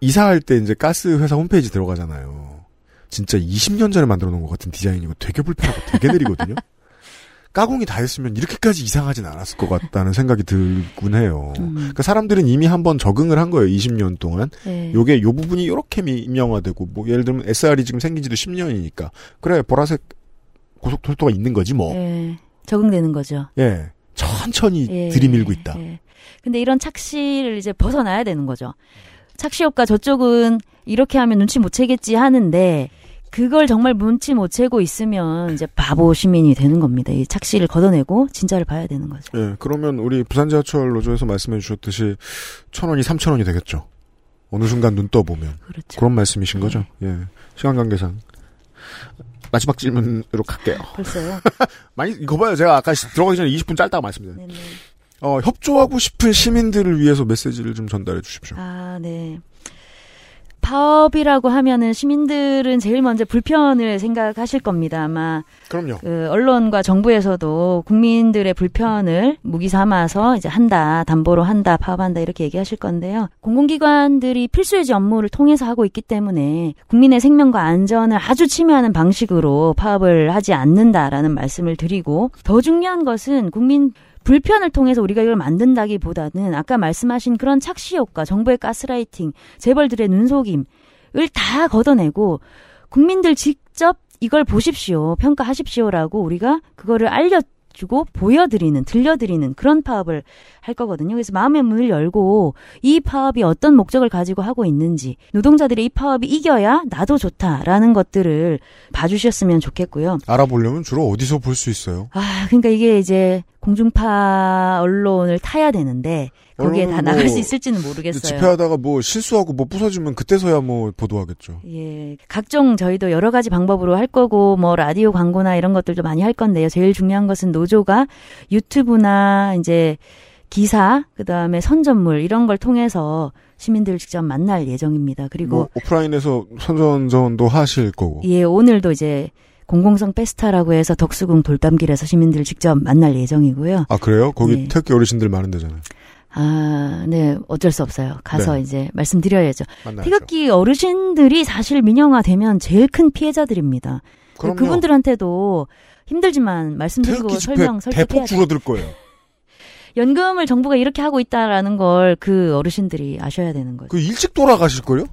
이사할 때 이제 가스 회사 홈페이지 들어가잖아요. 진짜 20년 전에 만들어 놓은 것 같은 디자인이고 되게 불편하고 되게 느리거든요. 까공이 다 했으면 이렇게까지 이상하진 않았을 것 같다는 생각이 들곤 해요. 음. 그러니까 사람들은 이미 한번 적응을 한 거예요. 20년 동안. 네. 요게 요 부분이 이렇게 민영화되고 뭐 예를 들면 SR이 지금 생긴 지도 10년이니까 그래 보라색 고속도로가 있는 거지 뭐. 예, 적응되는 거죠. 예. 천천히 예, 들이밀고 있다. 예. 근데 이런 착시를 이제 벗어나야 되는 거죠. 착시 효과 저쪽은 이렇게 하면 눈치 못 채겠지 하는데 그걸 정말 문치 못 채고 있으면 이제 바보 시민이 되는 겁니다. 이 착시를 걷어내고 진짜를 봐야 되는 거죠. 예, 그러면 우리 부산 지하철 노조에서 말씀해 주셨듯이 천 원이 삼천 원이 되겠죠. 어느 순간 눈 떠보면. 그렇죠. 그런 말씀이신 거죠. 예. 시간 관계상. 마지막 질문으로 갈게요. 벌써요? 많이, 이거 봐요. 제가 아까 들어가기 전에 20분 짧다고 말씀드렸는데. 어, 협조하고 싶은 시민들을 위해서 메시지를 좀 전달해 주십시오. 아, 네. 파업이라고 하면은 시민들은 제일 먼저 불편을 생각하실 겁니다. 아마 그럼요. 그 언론과 정부에서도 국민들의 불편을 무기 삼아서 이제 한다, 담보로 한다, 파업한다 이렇게 얘기하실 건데요. 공공기관들이 필수유지 업무를 통해서 하고 있기 때문에 국민의 생명과 안전을 아주 침해하는 방식으로 파업을 하지 않는다라는 말씀을 드리고 더 중요한 것은 국민 불편을 통해서 우리가 이걸 만든다기보다는 아까 말씀하신 그런 착시 효과, 정부의 가스라이팅, 재벌들의 눈속임을 다 걷어내고 국민들 직접 이걸 보십시오, 평가하십시오라고 우리가 그거를 알려 주고 보여드리는, 들려드리는 그런 파업을 할 거거든요. 그래서 마음의 문을 열고 이 파업이 어떤 목적을 가지고 하고 있는지, 노동자들이 이 파업이 이겨야 나도 좋다라는 것들을 봐주셨으면 좋겠고요. 알아보려면 주로 어디서 볼 수 있어요? 아, 그러니까 이게 이제 공중파 언론을 타야 되는데 거기에 다 나갈 뭐 수 있을지는 모르겠어요. 집회하다가 뭐 실수하고 뭐 부서지면 그때서야 뭐 보도하겠죠. 예, 각종 저희도 여러 가지 방법으로 할 거고 뭐 라디오 광고나 이런 것들도 많이 할 건데요. 제일 중요한 것은 노조가 유튜브나 이제 기사, 그 다음에 선전물 이런 걸 통해서 시민들을 직접 만날 예정입니다. 그리고 뭐 오프라인에서 선전전도 하실 거고. 예, 오늘도 이제 공공성 페스타라고 해서 덕수궁 돌담길에서 시민들을 직접 만날 예정이고요. 아 그래요? 거기 네. 태극기 어르신들 많은 데잖아요. 아, 네, 어쩔 수 없어요. 가서 네. 이제 말씀드려야죠. 만나죠. 태극기 어르신들이 사실 민영화되면 제일 큰 피해자들입니다. 그럼요. 그분들한테도 힘들지만 말씀드리고 설명 대폭 설득해야 돼요. 줄어들 거예요. 연금을 정부가 이렇게 하고 있다라는 걸 그 어르신들이 아셔야 되는 거죠. 그 일찍 돌아가실 걸요?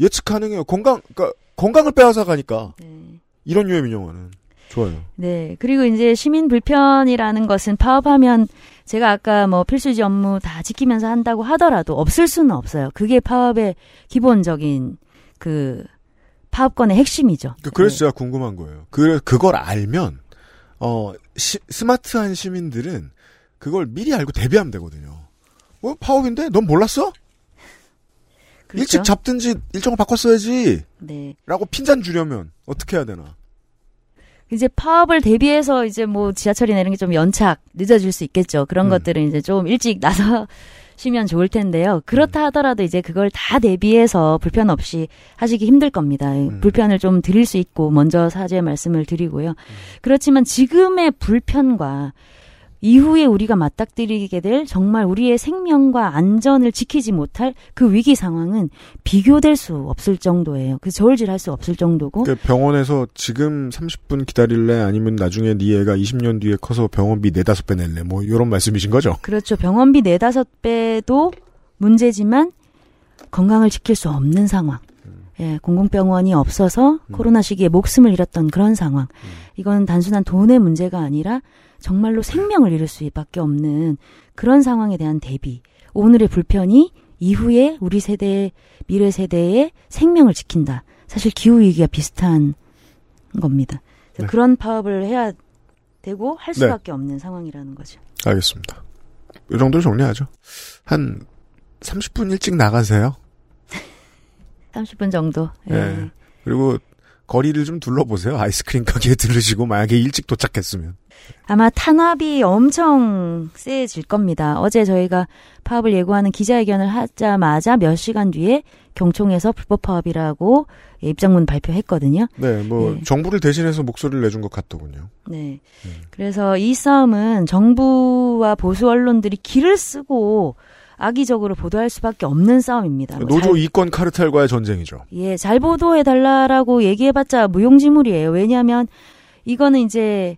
예측 가능해요. 건강, 그러니까 건강을 빼앗아 가니까 네. 이런 류의 민영화는 좋아요. 네. 그리고 이제 시민 불편이라는 것은 파업하면 제가 아까 뭐 필수지 업무 다 지키면서 한다고 하더라도 없을 수는 없어요. 그게 파업의 기본적인 그 파업권의 핵심이죠. 그- 그래서 네. 제가 궁금한 거예요. 그 그걸 알면 어 시- 스마트한 시민들은 그걸 미리 알고 대비하면 되거든요. 어 파업인데 넌 몰랐어? 그렇죠? 일찍 잡든지 일정을 바꿨어야지. 네. 라고 핀잔 주려면 어떻게 해야 되나? 이제 파업을 대비해서 이제 뭐 지하철이나 이런 게 좀 연착 늦어질 수 있겠죠. 그런 음. 것들은 이제 좀 일찍 나서시면 좋을 텐데요. 그렇다 하더라도 이제 그걸 다 대비해서 불편 없이 하시기 힘들 겁니다. 음. 불편을 좀 드릴 수 있고 먼저 사죄 말씀을 드리고요. 그렇지만 지금의 불편과 이후에 우리가 맞닥뜨리게 될 정말 우리의 생명과 안전을 지키지 못할 그 위기 상황은 비교될 수 없을 정도예요. 그 저울질할 수 없을 정도고 그 병원에서 지금 30분 기다릴래 아니면 나중에 네 애가 20년 뒤에 커서 병원비 네다섯 배 낼래 뭐 이런 말씀이신 거죠? 그렇죠. 병원비 네다섯 배도 문제지만 건강을 지킬 수 없는 상황. 예, 공공병원이 없어서 코로나 시기에 목숨을 잃었던 그런 상황. 이건 단순한 돈의 문제가 아니라 정말로 생명을 잃을 수밖에 없는 그런 상황에 대한 대비. 오늘의 불편이 이후에 우리 세대, 미래 세대의 생명을 지킨다. 사실 기후위기가 비슷한 겁니다. 네. 그런 파업을 해야 되고 할 네. 수밖에 없는 상황이라는 거죠. 알겠습니다. 이 정도로 정리하죠. 한 30분 일찍 나가세요. 30분 정도. 예. 예. 그리고 거리를 좀 둘러보세요. 아이스크림 가게에 들르시고 만약에 일찍 도착했으면. 아마 탄압이 엄청 세질 겁니다. 어제 저희가 파업을 예고하는 기자회견을 하자마자 몇 시간 뒤에 경총에서 불법 파업이라고 입장문 발표했거든요. 네, 뭐 네. 정부를 대신해서 목소리를 내준 것 같더군요. 네. 그래서 이 싸움은 정부와 보수 언론들이 길을 쓰고 악의적으로 보도할 수밖에 없는 싸움입니다. 뭐 노조 잘- 이권 카르텔과의 전쟁이죠. 예, 잘 보도해 달라라고 얘기해봤자 무용지물이에요. 왜냐하면 이거는 이제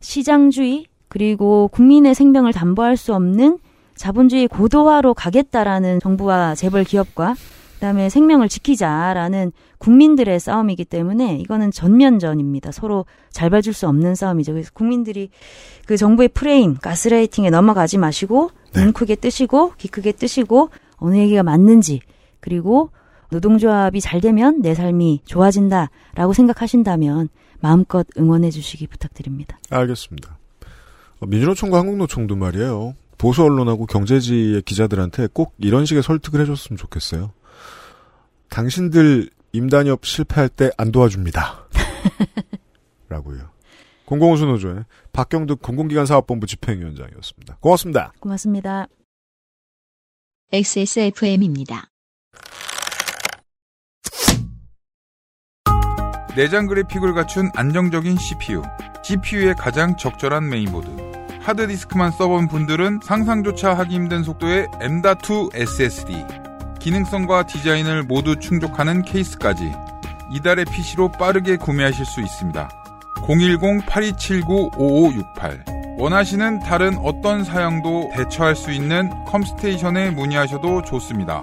시장주의 그리고 국민의 생명을 담보할 수 없는 자본주의 고도화로 가겠다라는 정부와 재벌 기업과 그다음에 생명을 지키자라는 국민들의 싸움이기 때문에 이거는 전면전입니다. 서로 잘 봐줄 수 없는 싸움이죠. 그래서 국민들이 그 정부의 프레임, 가스라이팅에 넘어가지 마시고 네. 눈 크게 뜨시고 귀 크게 뜨시고 어느 얘기가 맞는지 그리고 노동조합이 잘 되면 내 삶이 좋아진다라고 생각하신다면 마음껏 응원해 주시기 부탁드립니다. 알겠습니다. 어, 민주노총과 한국노총도 말이에요. 보수 언론하고 경제지의 기자들한테 꼭 이런 식의 설득을 해줬으면 좋겠어요. 당신들 임단협 실패할 때 안 도와줍니다. 라고요. 공공운수 노조의 박경득 공공기관 사업본부 집행위원장이었습니다. 고맙습니다. 고맙습니다. XSFM입니다. 내장 그래픽을 갖춘 안정적인 CPU. GPU의 가장 적절한 메인보드. 하드디스크만 써본 분들은 상상조차 하기 힘든 속도의 M.2 SSD. 기능성과 디자인을 모두 충족하는 케이스까지 이달의 PC로 빠르게 구매하실 수 있습니다. 010-8279-5568 원하시는 다른 어떤 사양도 대처할 수 있는 컴스테이션에 문의하셔도 좋습니다.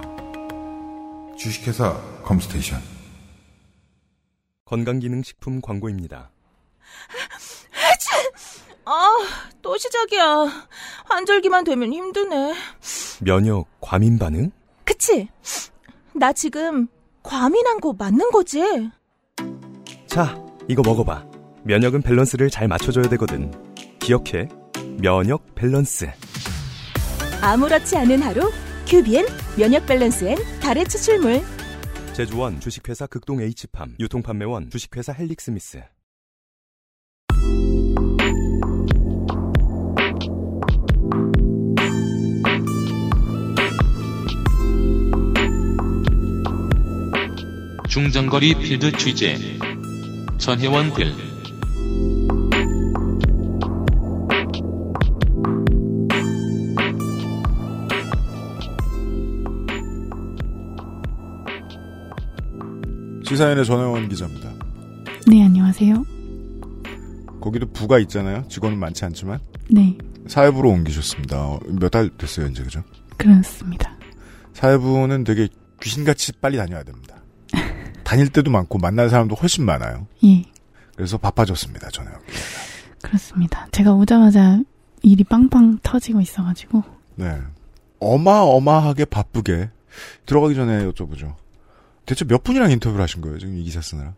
주식회사 컴스테이션 건강기능식품 광고입니다. 아, 또 시작이야. 환절기만 되면 힘드네. 면역 과민 반응? 그치? 나 지금 과민한 거 맞는 거지? 자, 이거 먹어봐. 면역은 밸런스를 잘 맞춰줘야 되거든. 기억해. 면역 밸런스. 아무렇지 않은 하루 큐비엔 면역 밸런스엔 다래 추출물 제조원 주식회사 극동 H팜 유통판매원 주식회사 헬릭스미스 중장거리 필드 취재 전혜원 글 시사인의 전혜원 기자입니다. 네, 안녕하세요. 거기도 부가 있잖아요. 직원은 많지 않지만. 네. 사회부로 옮기셨습니다. 몇 달 됐어요, 이제, 그죠? 그렇습니다. 사회부는 되게 귀신같이 빨리 다녀야 됩니다. 다닐 때도 많고 만날 사람도 훨씬 많아요. 예. 그래서 바빠졌습니다, 저는. 그렇습니다. 제가 오자마자 일이 빵빵 터지고 있어가지고. 네. 어마어마하게 바쁘게 들어가기 전에 여쭤보죠. 대체 몇 분이랑 인터뷰를 하신 거예요, 지금 이 기사 쓰느라?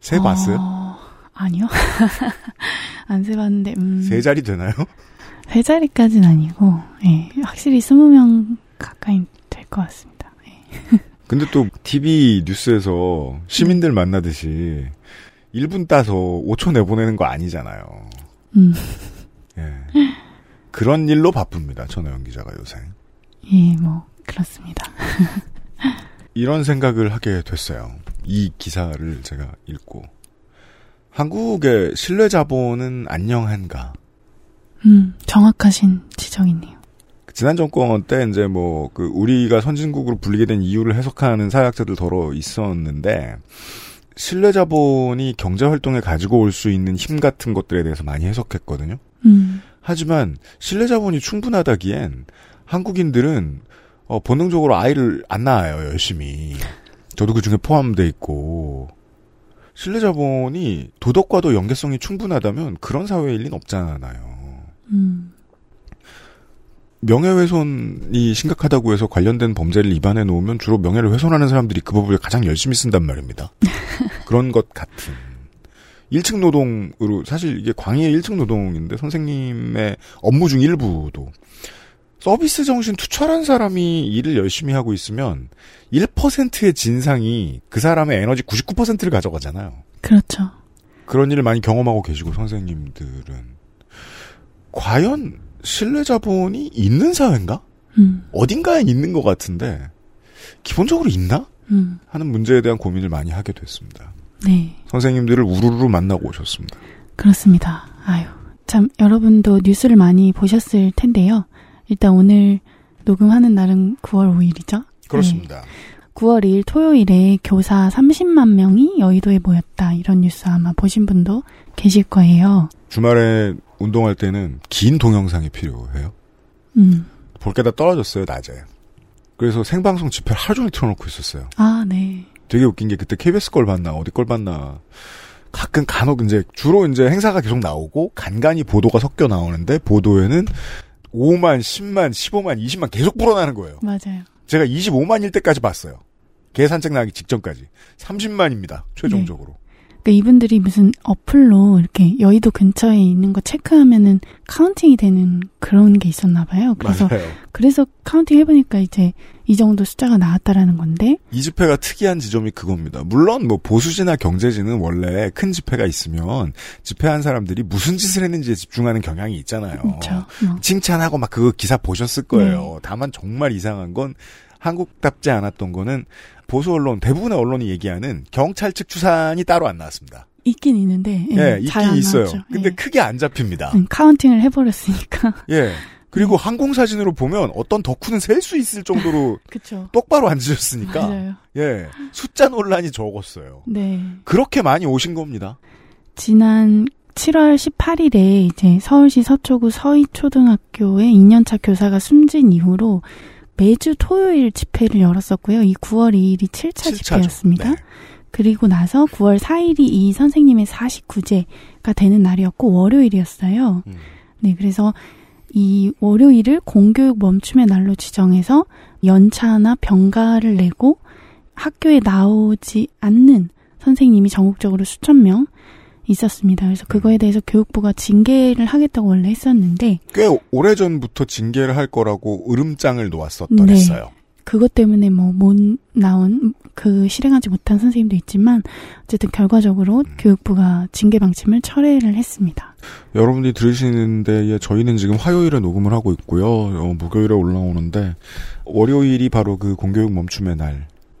세 어... 봤어요? 아니요. 안 세봤는데, 음. 세 자리 되나요? 세 자리까지는 아니고, 예. 확실히 스무 명 가까이 될 것 같습니다. 예. 근데 또 TV 뉴스에서 시민들 만나듯이 1분 따서 5초 내보내는 거 아니잖아요. 음. 예. 그런 일로 바쁩니다. 전호영 기자가 요새. 예, 뭐 그렇습니다. 이런 생각을 하게 됐어요. 이 기사를 제가 읽고 한국의 신뢰 자본은 안녕한가? 음, 정확하신 지적이네요. 지난 정권 때 이제 뭐 그 우리가 선진국으로 불리게 된 이유를 해석하는 사회학자들 더러 있었는데 신뢰 자본이 경제 활동에 가지고 올 수 있는 힘 같은 것들에 대해서 많이 해석했거든요. 음. 하지만 신뢰 자본이 충분하다기엔 한국인들은 어, 본능적으로 아이를 안 낳아요 열심히. 저도 그 중에 포함돼 있고 신뢰 자본이 도덕과도 연계성이 충분하다면 그런 사회일 리는 없잖아요. 음. 명예훼손이 심각하다고 해서 관련된 범죄를 입안해 놓으면 주로 명예를 훼손하는 사람들이 그 법을 가장 열심히 쓴단 말입니다. 그런 것 같은. 1층 노동으로, 사실 이게 광의의 1층 노동인데 선생님의 업무 중 일부도 서비스 정신 투철한 사람이 일을 열심히 하고 있으면 1%의 진상이 그 사람의 에너지 99%를 가져가잖아요. 그렇죠. 그런 일을 많이 경험하고 계시고 선생님들은 과연 신뢰 자본이 있는 사회인가? 음. 어딘가에 있는 것 같은데 기본적으로 있나? 음. 하는 문제에 대한 고민을 많이 하게 됐습니다. 네. 선생님들을 우르르 만나고 오셨습니다. 그렇습니다. 아유, 참 여러분도 뉴스를 많이 보셨을 텐데요. 일단 오늘 녹음하는 날은 9월 5일이죠. 그렇습니다. 네. 9월 2일 토요일에 교사 30만 명이 여의도에 모였다. 이런 뉴스 아마 보신 분도 계실 거예요. 주말에 운동할 때는 긴 동영상이 필요해요. 음. 볼 게 다 떨어졌어요, 낮에. 그래서 생방송 집회를 하루 종일 틀어놓고 있었어요. 아, 네. 되게 웃긴 게 그때 KBS 걸 봤나, 어디 걸 봤나. 가끔 간혹 이제, 주로 이제 행사가 계속 나오고, 간간히 보도가 섞여 나오는데, 보도에는 5만, 10만, 15만, 20만 계속 불어나는 거예요. 맞아요. 제가 25만일 때까지 봤어요. 개 산책 나기 직전까지 30만입니다. 최종적으로. 네. 그러니까 이분들이 무슨 어플로 이렇게 여의도 근처에 있는 거 체크하면은 counting이 되는 그런 게 있었나 봐요. 그래서 맞아요. 그래서 counting 해보니까 이제 이 정도 숫자가 나왔다라는 건데 이 집회가 특이한 지점이 그겁니다. 물론 뭐 보수지나 경제지는 원래 큰 집회가 있으면 집회한 사람들이 무슨 짓을 했는지에 집중하는 경향이 있잖아요. 그렇죠. 뭐. 칭찬하고 막 그거 기사 보셨을 거예요. 네. 다만 정말 이상한 건 한국답지 않았던 거는 보수 언론 대부분의 언론이 얘기하는 경찰 측 추산이 따로 안 나왔습니다. 있긴 있는데 예, 예, 잘 있긴 안 있어요. 나왔죠. 근데 예. 크게 안 잡힙니다. 음, 카운팅을 해버렸으니까 예. 그리고 항공 사진으로 보면 어떤 덕후는 셀 수 있을 정도로. 똑바로 앉으셨으니까. 예 숫자 논란이 적었어요. 네. 그렇게 많이 오신 겁니다. 지난 7월 18일에 이제 서울시 서초구 서희초등학교의 2년차 교사가 숨진 이후로 매주 토요일 집회를 열었었고요. 이 9월 2일이 7차 칠차죠. 집회였습니다. 네. 그리고 나서 9월 4일이 이 선생님의 49제가 되는 날이었고 월요일이었어요. 음. 네, 그래서 이 월요일을 공교육 멈춤의 날로 지정해서 연차나 병가를 내고 학교에 나오지 않는 선생님이 전국적으로 수천 명 있었습니다. 그래서 그거에 대해서 교육부가 징계를 하겠다고 원래 했었는데 꽤 오래 전부터 징계를 할 거라고 으름장을 놓았었더랬어요. 그것 때문에 뭐 못 나온 그 실행하지 못한 선생님도 있지만 어쨌든 결과적으로 교육부가 징계 방침을 철회를 했습니다. 여러분들이 들으시는데 저희는 지금 화요일에 녹음을 하고 있고요. 어, 목요일에 올라오는데 월요일이 바로 그 공교육 멈춤의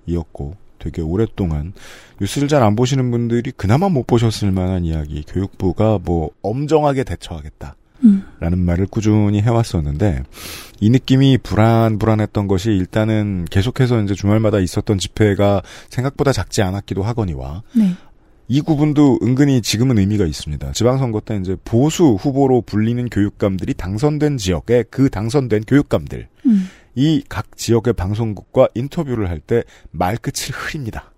날이었고 되게 오랫동안 뉴스를 잘 안 보시는 분들이 그나마 못 보셨을 만한 이야기 교육부가 뭐 엄정하게 대처하겠다. 음. 라는 말을 꾸준히 해왔었는데 이 느낌이 불안 불안했던 것이 일단은 계속해서 이제 주말마다 있었던 집회가 생각보다 작지 않았기도 하거니와 네. 이 구분도 은근히 지금은 의미가 있습니다. 지방선거 때 이제 보수 후보로 불리는 교육감들이 당선된 지역에 그 당선된 교육감들 음. 이 각 지역의 방송국과 인터뷰를 할 때 말끝을 흐립니다.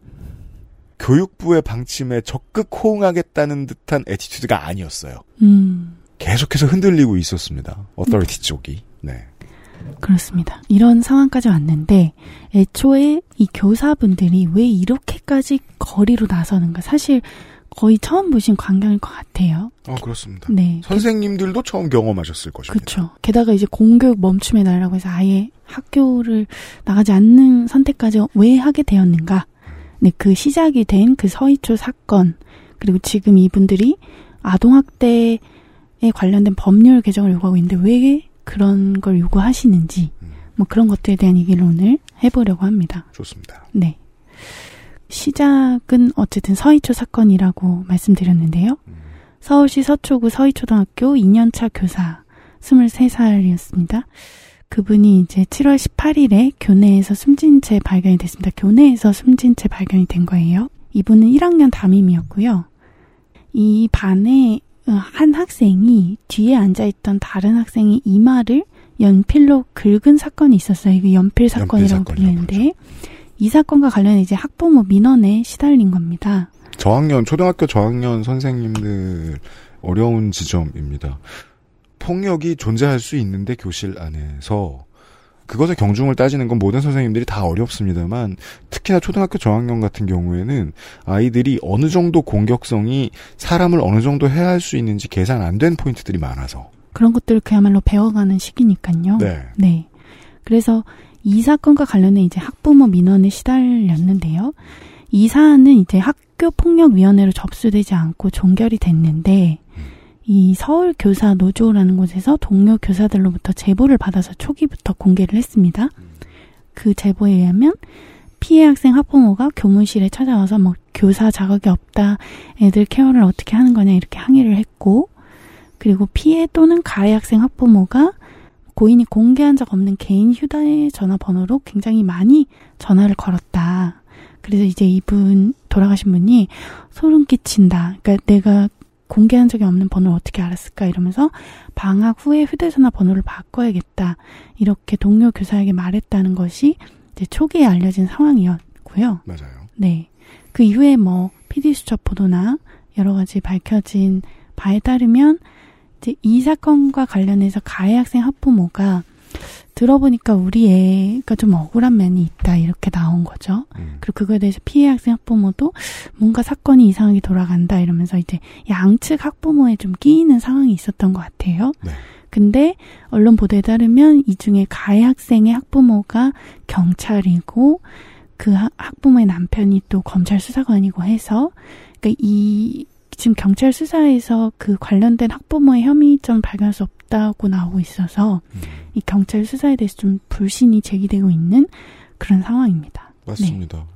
교육부의 방침에 적극 호응하겠다는 듯한 attitude가 아니었어요. 음. 계속해서 흔들리고 있었습니다. authority 쪽이. 네. 그렇습니다. 이런 상황까지 왔는데 애초에 이 교사분들이 왜 이렇게까지 거리로 나서는가 사실 거의 처음 보신 광경일 것 같아요. 어, 그렇습니다. 네. 선생님들도 처음 경험하셨을 것입니다. 그렇죠. 게다가 이제 공교육 멈춤의 날이라고 해서 아예 학교를 나가지 않는 선택까지 왜 하게 되었는가? 네, 그 시작이 된 그 서희초 사건 그리고 지금 이분들이 아동학대에 관련된 법률 개정을 요구하고 있는데 왜 그런 걸 요구하시는지 뭐 그런 것들에 대한 얘기를 오늘 해보려고 합니다. 좋습니다. 네. 시작은 어쨌든 서희초 사건이라고 말씀드렸는데요. 서울시 서초구 서희초등학교 2년차 교사 23살이었습니다. 그분이 이제 7월 18일에 교내에서 숨진 채 발견이 됐습니다. 교내에서 숨진 채 발견이 된 거예요. 이분은 1학년 담임이었고요. 이 반에 한 학생이 뒤에 앉아있던 다른 학생이 이마를 연필로 긁은 사건이 있었어요. 이게 연필 사건이라고 연필 사건이라고 불리는데 이 사건과 관련해 이제 학부모 민원에 시달린 겁니다. 저학년, 초등학교 저학년 선생님들 어려운 지점입니다. 폭력이 존재할 수 있는데 교실 안에서 그것의 경중을 따지는 건 모든 선생님들이 다 어렵습니다만 특히나 초등학교 저학년 같은 경우에는 아이들이 어느 정도 공격성이 사람을 어느 정도 해야 할수 있는지 계산 안 된 포인트들이 많아서 그런 것들을 그야말로 배워가는 시기니까요. 네. 네. 그래서 이 사건과 관련해 이제 학부모 민원에 시달렸는데요. 이 사안은 이제 학교 폭력위원회로 접수되지 않고 종결이 됐는데, 이 서울 교사 노조라는 곳에서 동료 교사들로부터 제보를 받아서 초기부터 공개를 했습니다. 그 제보에 의하면 피해 학생 학부모가 교무실에 찾아와서 뭐 교사 자격이 없다, 애들 케어를 어떻게 하는 거냐 이렇게 항의를 했고, 그리고 피해 또는 가해 학생 학부모가 고인이 공개한 적 없는 개인 휴대 전화 번호로 굉장히 많이 전화를 걸었다. 그래서 이제 이분 돌아가신 분이 소름 끼친다. 그러니까 내가 공개한 적이 없는 번호를 어떻게 알았을까 이러면서 방학 후에 휴대전화 번호를 바꿔야겠다. 이렇게 동료 교사에게 말했다는 것이 이제 초기에 알려진 상황이었고요. 맞아요. 네. 그 이후에 뭐 PD 수첩 보도나 여러 가지 밝혀진 바에 따르면 이제 이 사건과 관련해서 가해 학생 학부모가 들어보니까 우리 애가 좀 억울한 면이 있다 이렇게 나온 거죠. 음. 그리고 그거에 대해서 피해 학생 학부모도 뭔가 사건이 이상하게 돌아간다 이러면서 이제 양측 학부모에 좀 끼이는 상황이 있었던 것 같아요. 네. 근데 언론 보도에 따르면 이 중에 가해 학생의 학부모가 경찰이고 그 하- 학부모의 남편이 또 검찰 수사관이고 해서 그러니까 이 지금 경찰 수사에서 그 관련된 학부모의 혐의점 발견할 수 없다고 나오고 있어서 음. 이 경찰 수사에 대해서 좀 불신이 제기되고 있는 그런 상황입니다. 맞습니다.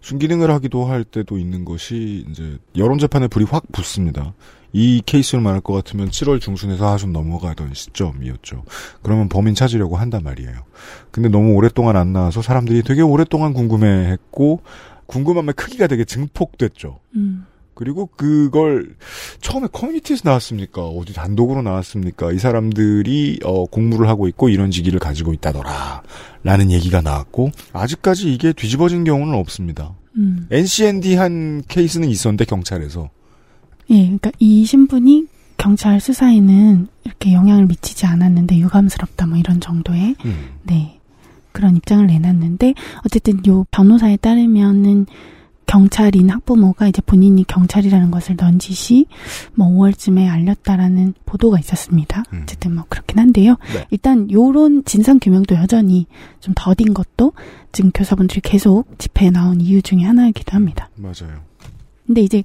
순기능을 하기도 할 때도 있는 것이 이제 여론 재판에 불이 확 붙습니다. 이 케이스를 말할 것 같으면 7월 중순에서 하순 넘어가던 시점이었죠. 그러면 범인 찾으려고 한단 말이에요. 근데 너무 오랫동안 안 나와서 사람들이 되게 오랫동안 궁금해했고 궁금함의 크기가 되게 증폭됐죠. 음. 그리고 그걸 처음에 커뮤니티에서 나왔습니까? 어디 단독으로 나왔습니까? 이 사람들이 어, 공부를 하고 있고 이런 직위를 가지고 있다더라. 라는 얘기가 나왔고 아직까지 이게 뒤집어진 경우는 없습니다. 음. NCND 한 케이스는 있었는데 경찰에서 예, 그러니까 이 신분이 경찰 수사에는 이렇게 영향을 미치지 않았는데 유감스럽다 뭐 이런 정도의 음. 네 그런 입장을 내놨는데 어쨌든 요 변호사에 따르면은 경찰인 학부모가 이제 본인이 경찰이라는 것을 넌지시 뭐 5월쯤에 알렸다라는 보도가 있었습니다. 음. 어쨌든 뭐 그렇긴 한데요. 네. 일단 요런 진상 규명도 여전히 좀 더딘 것도 지금 교사분들이 계속 집회에 나온 이유 중에 하나이기도 합니다. 맞아요. 근데 이제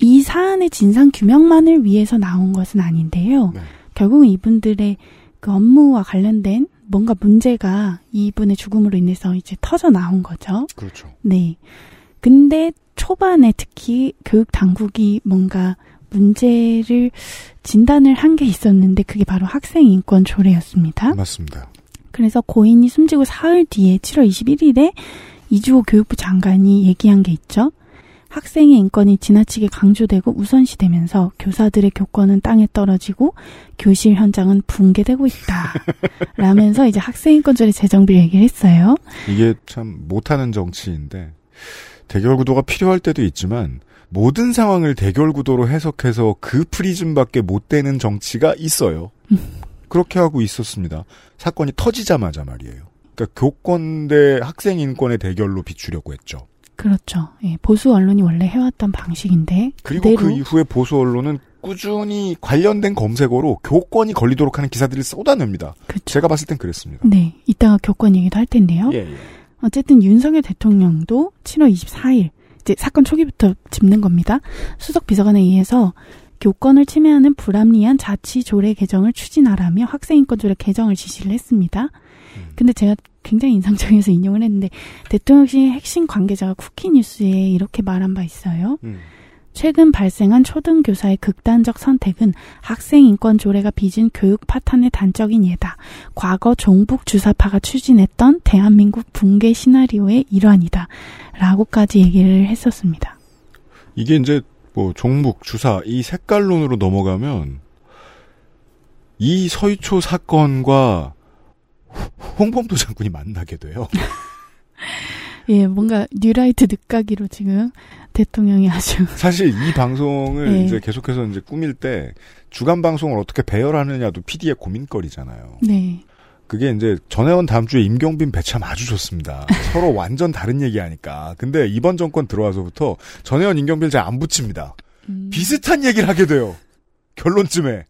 이 사안의 진상 규명만을 위해서 나온 것은 아닌데요. 네. 결국은 이분들의 그 업무와 관련된 뭔가 문제가 이분의 죽음으로 인해서 이제 터져 나온 거죠. 그렇죠. 네. 근데 초반에 특히 교육 당국이 뭔가 문제를 진단을 한 게 있었는데 그게 바로 학생 인권 조례였습니다. 맞습니다. 그래서 고인이 숨지고 사흘 뒤에 7월 21일에 이주호 교육부 장관이 얘기한 게 있죠. 학생의 인권이 지나치게 강조되고 우선시되면서 교사들의 교권은 땅에 떨어지고 교실 현장은 붕괴되고 있다. 라면서 이제 학생 인권조례 재정비를 얘기를 했어요. 이게 참 못하는 정치인데 대결 구도가 필요할 때도 있지만 모든 상황을 대결 구도로 해석해서 그 프리즘밖에 못 되는 정치가 있어요. 그렇게 하고 있었습니다. 사건이 터지자마자 말이에요. 그러니까 교권 대 학생 인권의 대결로 비추려고 했죠. 그렇죠. 예, 보수 언론이 원래 해왔던 방식인데 그리고 그 이후에 보수 언론은 꾸준히 관련된 검색어로 교권이 걸리도록 하는 기사들을 쏟아냅니다. 제가 봤을 땐 그랬습니다. 네, 이따가 교권 얘기도 할 텐데요. 예, 예. 어쨌든 윤석열 대통령도 7월 24일 이제 사건 초기부터 짚는 겁니다. 수석 비서관에 의해서 교권을 침해하는 불합리한 자치 조례 개정을 추진하라며 학생인권 조례 개정을 지시를 했습니다. 근데 제가 굉장히 인상적이어서 인용을 했는데 대통령실 핵심 관계자가 쿠키뉴스에 이렇게 말한 바 있어요. 음. 최근 발생한 초등교사의 극단적 선택은 학생 인권 조례가 빚은 교육 파탄의 단적인 예다. 과거 종북 주사파가 추진했던 대한민국 붕괴 시나리오의 일환이다. 라고까지 얘기를 했었습니다. 이게 이제 뭐 종북 주사 이 색깔론으로 넘어가면 이 서희초 사건과 홍범도 장군이 만나게 돼요. 예, 뭔가 뉴라이트 늦가기로 지금 대통령이 아주 사실 이 방송을 네. 이제 계속해서 이제 꾸밀 때 주간 방송을 어떻게 배열하느냐도 PD의 고민거리잖아요. 네. 그게 이제 전혜원 다음 주에 임경빈 배참 아주 좋습니다. 서로 완전 다른 얘기하니까. 근데 이번 정권 들어와서부터 전혜원 임경빈 잘 안 붙입니다. 비슷한 얘기를 하게 돼요. 결론쯤에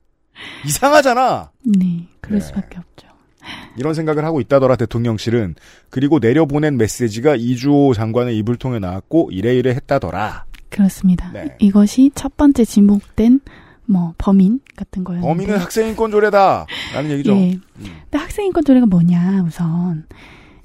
이상하잖아. 네, 그럴 네. 수밖에 없죠. 이런 생각을 하고 있다더라 대통령실은 그리고 내려보낸 메시지가 이주호 장관의 입을 통해 나왔고 이래이래 했다더라. 그렇습니다. 네. 이것이 첫 번째 지목된 뭐 범인 같은 거였는데 범인은 학생인권 조례다라는 얘기죠. 예. 근데 학생인권 조례가 뭐냐 우선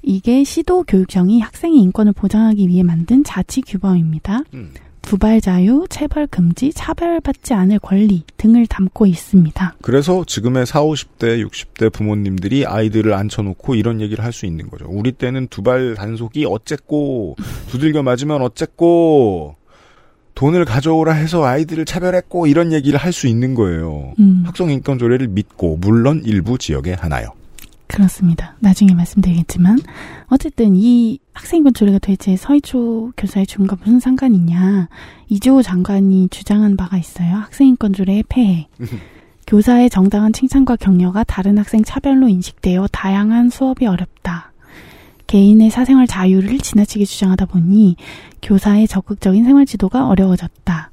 이게 시도 교육청이 학생의 인권을 보장하기 위해 만든 자치 규범입니다. 음. 부발 자유, 체벌 금지, 차별받지 않을 권리 등을 담고 있습니다. 그래서 지금의 4, 50대, 60대 부모님들이 아이들을 앉혀놓고 이런 얘기를 할 수 있는 거죠. 우리 때는 두발 단속이 어쨌고, 두들겨 맞으면 어쨌고, 돈을 가져오라 해서 아이들을 차별했고, 이런 얘기를 할 수 있는 거예요. 음. 학성인권 조례를 믿고, 물론 일부 지역에 하나요. 그렇습니다. 나중에 말씀드리겠지만 어쨌든 이 학생인권 조례가 도대체 서희초 교사의 죽음과 무슨 상관이냐 이주호 장관이 주장한 바가 있어요. 학생인권 조례의 폐해. 교사의 정당한 칭찬과 격려가 다른 학생 차별로 인식되어 다양한 수업이 어렵다. 개인의 사생활 자유를 지나치게 주장하다 보니 교사의 적극적인 생활 지도가 어려워졌다.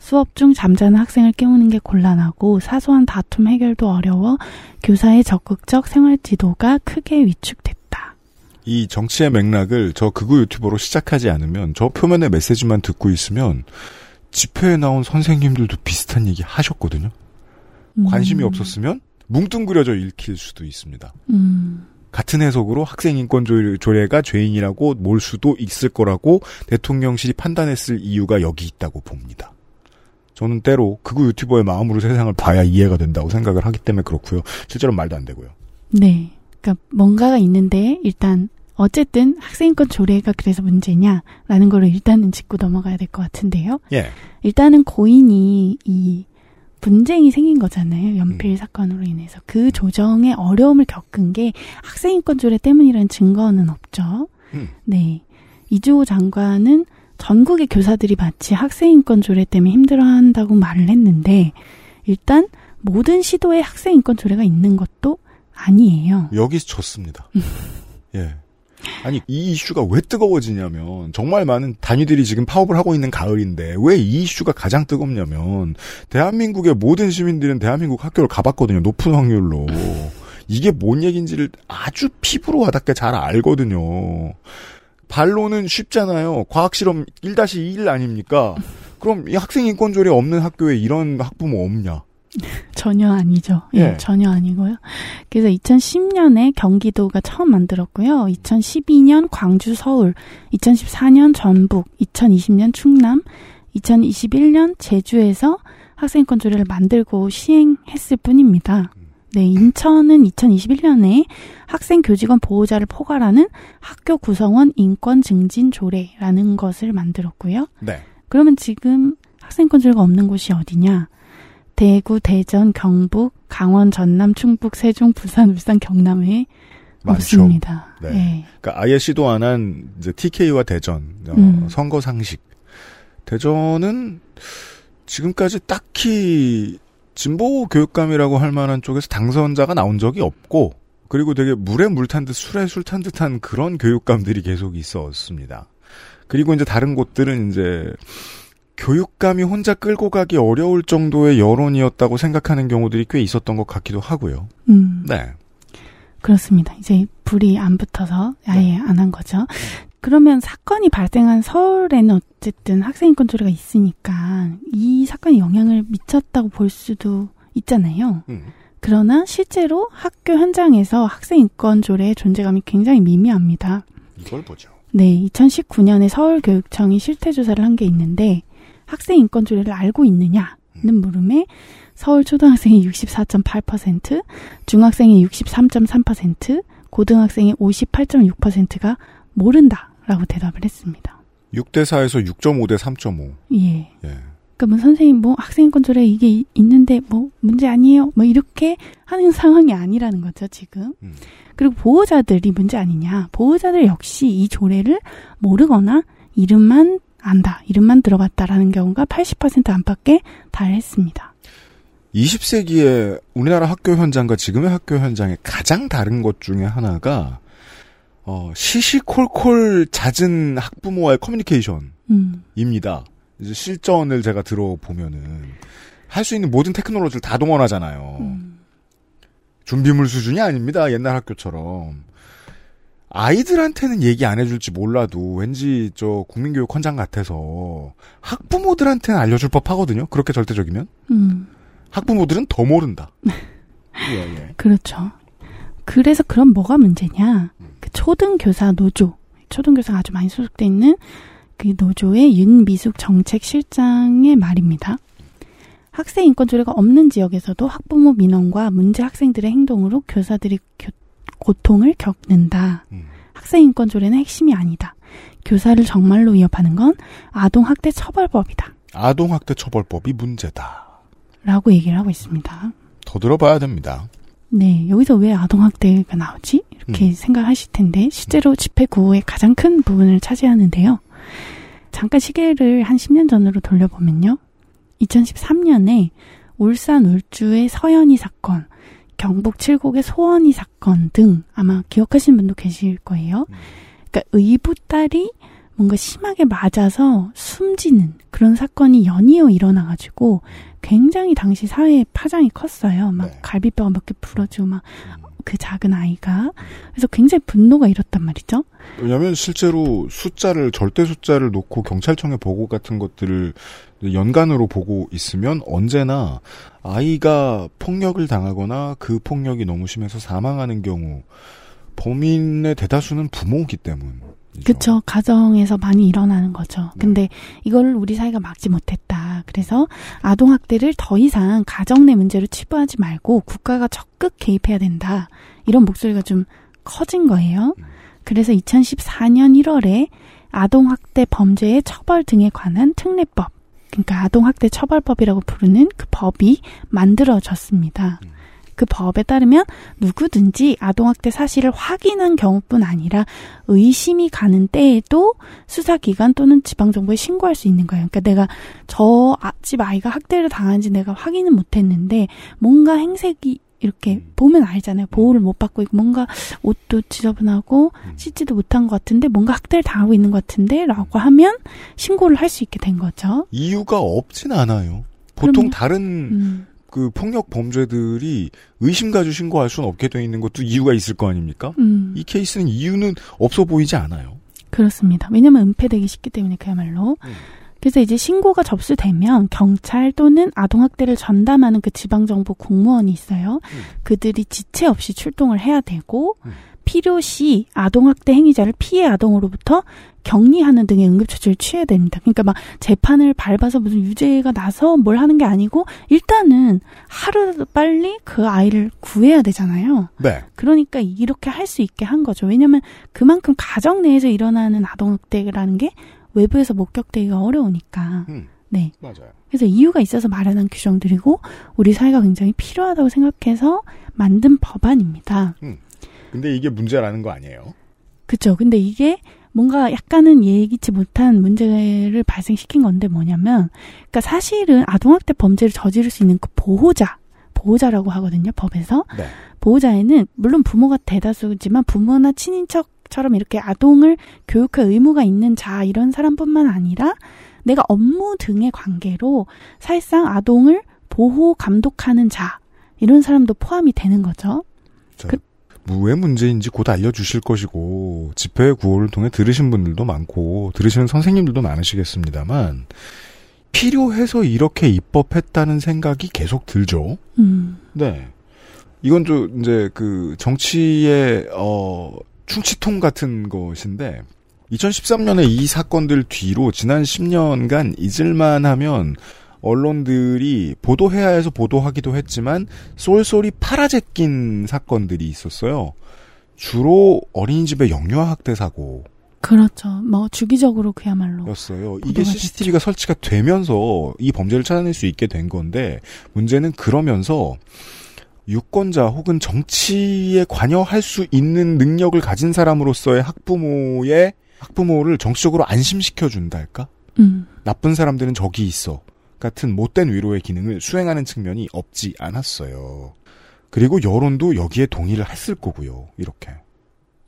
수업 중 잠자는 학생을 깨우는 게 곤란하고 사소한 다툼 해결도 어려워 교사의 적극적 생활 지도가 크게 위축됐다. 이 정치의 맥락을 저 극우 유튜버로 시작하지 않으면 저 표면의 메시지만 듣고 있으면 집회에 나온 선생님들도 비슷한 얘기 하셨거든요. 음. 관심이 없었으면 뭉뚱그려져 읽힐 수도 있습니다. 음. 같은 해석으로 학생 인권 조례가 죄인이라고 몰 수도 있을 거라고 대통령실이 판단했을 이유가 여기 있다고 봅니다. 저는 때로 극우 유튜버의 마음으로 세상을 봐야 이해가 된다고 생각을 하기 때문에 그렇고요. 실제로 말도 안 되고요. 네. 그러니까 뭔가가 있는데 일단 어쨌든 학생인권 조례가 그래서 문제냐라는 거를 일단은 짚고 넘어가야 될 것 같은데요. 예. 일단은 고인이 이 분쟁이 생긴 거잖아요. 연필 음. 사건으로 인해서 그 조정에 어려움을 겪은 게 학생인권 조례 때문이라는 증거는 없죠. 음. 네. 이주호 장관은 전국의 교사들이 마치 학생 인권 조례 때문에 힘들어한다고 말을 했는데 일단 모든 시도에 학생 인권 조례가 있는 것도 아니에요. 여기서 졌습니다. 예. 아니 이 이슈가 왜 뜨거워지냐면 정말 많은 단위들이 지금 파업을 하고 있는 가을인데 왜 이 이슈가 가장 뜨겁냐면 대한민국의 모든 시민들은 대한민국 학교를 가봤거든요 높은 확률로 이게 뭔 얘기인지를 아주 피부로 와닿게 잘 알거든요 반론은 쉽잖아요 과학 실험 1-1 아닙니까 그럼 이 학생 인권조례 없는 학교에 이런 학부모 없냐 전혀 아니죠. 예, 예, 전혀 아니고요. 그래서 2010년에 경기도가 처음 만들었고요. 2012년 광주, 서울, 2014년 전북, 2020년 충남, 2021년 제주에서 학생권 조례를 만들고 시행했을 뿐입니다. 네, 인천은 2021년에 학생 교직원 보호자를 포괄하는 학교 구성원 인권 증진 조례라는 것을 만들었고요. 네. 그러면 지금 학생권 조례가 없는 곳이 어디냐? 대구, 대전, 경북, 강원, 전남, 충북, 세종, 부산, 울산, 경남에 많죠. 없습니다. 네. 네. 그러니까 아예 시도 안 한 이제 TK와 대전 어, 음. 선거 상식. 대전은 지금까지 딱히 진보 교육감이라고 할 만한 쪽에서 당선자가 나온 적이 없고 그리고 되게 물에 물 탄 듯 술에 술 탄 듯한 그런 교육감들이 계속 있었습니다. 그리고 이제 다른 곳들은 이제 교육감이 혼자 끌고 가기 어려울 정도의 여론이었다고 생각하는 경우들이 꽤 있었던 것 같기도 하고요. 음. 네. 그렇습니다. 이제 불이 안 붙어서 아예 네. 안한 거죠. 그러면 사건이 발생한 서울에는 어쨌든 학생 인권 조례가 있으니까 이 사건이 영향을 미쳤다고 볼 수도 있잖아요. 음. 그러나 실제로 학교 현장에서 학생 인권 조례의 존재감이 굉장히 미미합니다. 이걸 보죠. 네, 2019년에 서울교육청이 실태 조사를 한 게 있는데 학생 인권 조례를 알고 있느냐는 물음에 서울 초등학생이 64.8%, 중학생이 63.3%, 고등학생이 58.6%가 모른다 라고 대답을 했습니다. 6대 4에서 6.5대 3.5. 예. 예. 그러니까 뭐 선생님 뭐 학생인권 조례 이게 있는데 뭐 문제 아니에요. 뭐 이렇게 하는 상황이 아니라는 거죠 지금. 음. 그리고 보호자들이 문제 아니냐. 보호자들 역시 이 조례를 모르거나 이름만 안다, 이름만 들어봤다라는 경우가 80% 안팎에 달했습니다. 20세기의 우리나라 학교 현장과 지금의 학교 현장의 가장 다른 것 중에 하나가 어, 시시콜콜 잦은 학부모와의 커뮤니케이션입니다. 음. 이제 실전을 제가 들어보면은 할 수 있는 모든 테크놀로지를 다 동원하잖아요. 음. 준비물 수준이 아닙니다. 옛날 학교처럼. 아이들한테는 얘기 안 해줄지 몰라도 왠지 저 국민교육 헌장 같아서 학부모들한테는 알려줄 법 하거든요. 그렇게 절대적이면. 음. 학부모들은 더 모른다. 예, 예. 그렇죠. 그래서 그럼 뭐가 문제냐? 그 초등교사 노조, 초등교사가 아주 많이 소속돼 있는 그 노조의 윤미숙 정책실장의 말입니다. 학생 인권 조례가 없는 지역에서도 학부모 민원과 문제 학생들의 행동으로 교사들이 교, 고통을 겪는다. 음. 학생 인권 조례는 핵심이 아니다. 교사를 정말로 위협하는 건 아동학대 처벌법이다. 아동학대 처벌법이 문제다. 라고 얘기를 하고 있습니다. 더 들어봐야 됩니다. 네, 여기서 왜 아동학대가 나오지? 이렇게 음. 생각하실 텐데, 실제로 집회 구호의 가장 큰 부분을 차지하는데요. 잠깐 시계를 한 10년 전으로 돌려보면요. 2013년에 울산 울주의 서연이 사건, 경북 칠곡의 소원이 사건 등 아마 기억하시는 분도 계실 거예요. 그러니까 의붓 딸이 뭔가 심하게 맞아서 숨지는 그런 사건이 연이어 일어나가지고 굉장히 당시 사회에 파장이 컸어요. 막 네. 갈비뼈가 몇 개 부러지고 막 그 작은 아이가 그래서 굉장히 분노가 일었단 말이죠. 왜냐하면 실제로 숫자를 절대 숫자를 놓고 경찰청의 보고 같은 것들을 연간으로 보고 있으면 언제나 아이가 폭력을 당하거나 그 폭력이 너무 심해서 사망하는 경우 범인의 대다수는 부모이기 때문. 그쵸. 가정에서 많이 일어나는 거죠. 근데 이걸 우리 사회가 막지 못했다. 그래서 아동 학대를 더 이상 가정 내 문제로 치부하지 말고 국가가 적극 개입해야 된다. 이런 목소리가 좀 커진 거예요. 그래서 2014년 1월에 아동 학대 범죄의 처벌 등에 관한 특례법, 그러니까 아동 학대 처벌법이라고 부르는 그 법이 만들어졌습니다. 그 법에 따르면 누구든지 아동학대 사실을 확인한 경우뿐 아니라 의심이 가는 때에도 수사기관 또는 지방정부에 신고할 수 있는 거예요. 그러니까 내가 저 아- 집 아이가 학대를 당한지 내가 확인은 못했는데 뭔가 행색이 이렇게 보면 알잖아요. 보호를 못 받고 있고 뭔가 옷도 지저분하고 씻지도 못한 것 같은데 뭔가 학대를 당하고 있는 것 같은데 라고 하면 신고를 할 수 있게 된 거죠. 이유가 없진 않아요. 보통 그럼요. 다른 음. 그 폭력 범죄들이 의심 가지고 신고할 수는 없게 돼 있는 것도 이유가 있을 거 아닙니까? 음. 이 케이스는 이유는 없어 보이지 않아요. 그렇습니다. 왜냐면 은폐되기 쉽기 때문에 그야말로. 그래서 이제 신고가 접수되면 경찰 또는 아동학대를 전담하는 그 지방정부 공무원이 있어요. 그들이 지체 없이 출동을 해야 되고 필요시 아동학대 행위자를 피해 아동으로부터 격리하는 등의 응급처치를 취해야 됩니다. 그러니까 막 재판을 밟아서 무슨 유죄가 나서 뭘 하는 게 아니고 일단은 하루 빨리 그 아이를 구해야 되잖아요. 네. 그러니까 이렇게 할 수 있게 한 거죠. 왜냐면 그만큼 가정 내에서 일어나는 아동학대라는 게 외부에서 목격되기가 어려우니까. 음. 네. 맞아요. 그래서 이유가 있어서 마련한 규정들이고 우리 사회가 굉장히 필요하다고 생각해서 만든 법안입니다. 근데 이게 문제라는 거 아니에요? 그쵸. 근데 이게 뭔가 약간은 예기치 못한 문제를 발생시킨 건데 뭐냐면, 그러니까 사실은 아동학대 범죄를 저지를 수 있는 그 보호자, 보호자라고 하거든요, 법에서. 네. 보호자에는 물론 부모가 대다수지만 부모나 친인척처럼 이렇게 아동을 교육할 의무가 있는 자 이런 사람뿐만 아니라 내가 업무 등의 관계로 사실상 아동을 보호 감독하는 자 이런 사람도 포함이 되는 거죠. 자, 무의 문제인지 곧 알려주실 것이고 집회 구호를 통해 들으신 분들도 많고 들으시는 선생님들도 많으시겠습니다만 필요해서 이렇게 입법했다는 생각이 계속 들죠. 음. 네. 이건 좀 이제 그 정치의 어 충치통 같은 것인데 2013년에 이 사건들 뒤로 지난 10년간 잊을만 하면 언론들이 보도해야 해서 보도하기도 했지만 쏠쏠이 팔아제낀 사건들이 있었어요. 주로 어린이집의 영유아 학대 사고 그렇죠. 뭐 주기적으로 그야말로. 였어요. 이게 CCTV가 설치가 되면서 이 범죄를 찾아낼 수 있게 된 건데 문제는 그러면서 유권자 혹은 정치에 관여할 수 있는 능력을 가진 사람으로서의 학부모의 학부모를 정치적으로 안심시켜 준달까? 음. 나쁜 사람들은 저기 있어. 같은 못된 위로의 기능을 수행하는 측면이 없지 않았어요. 그리고 여론도 여기에 동의를 했을 거고요. 이렇게.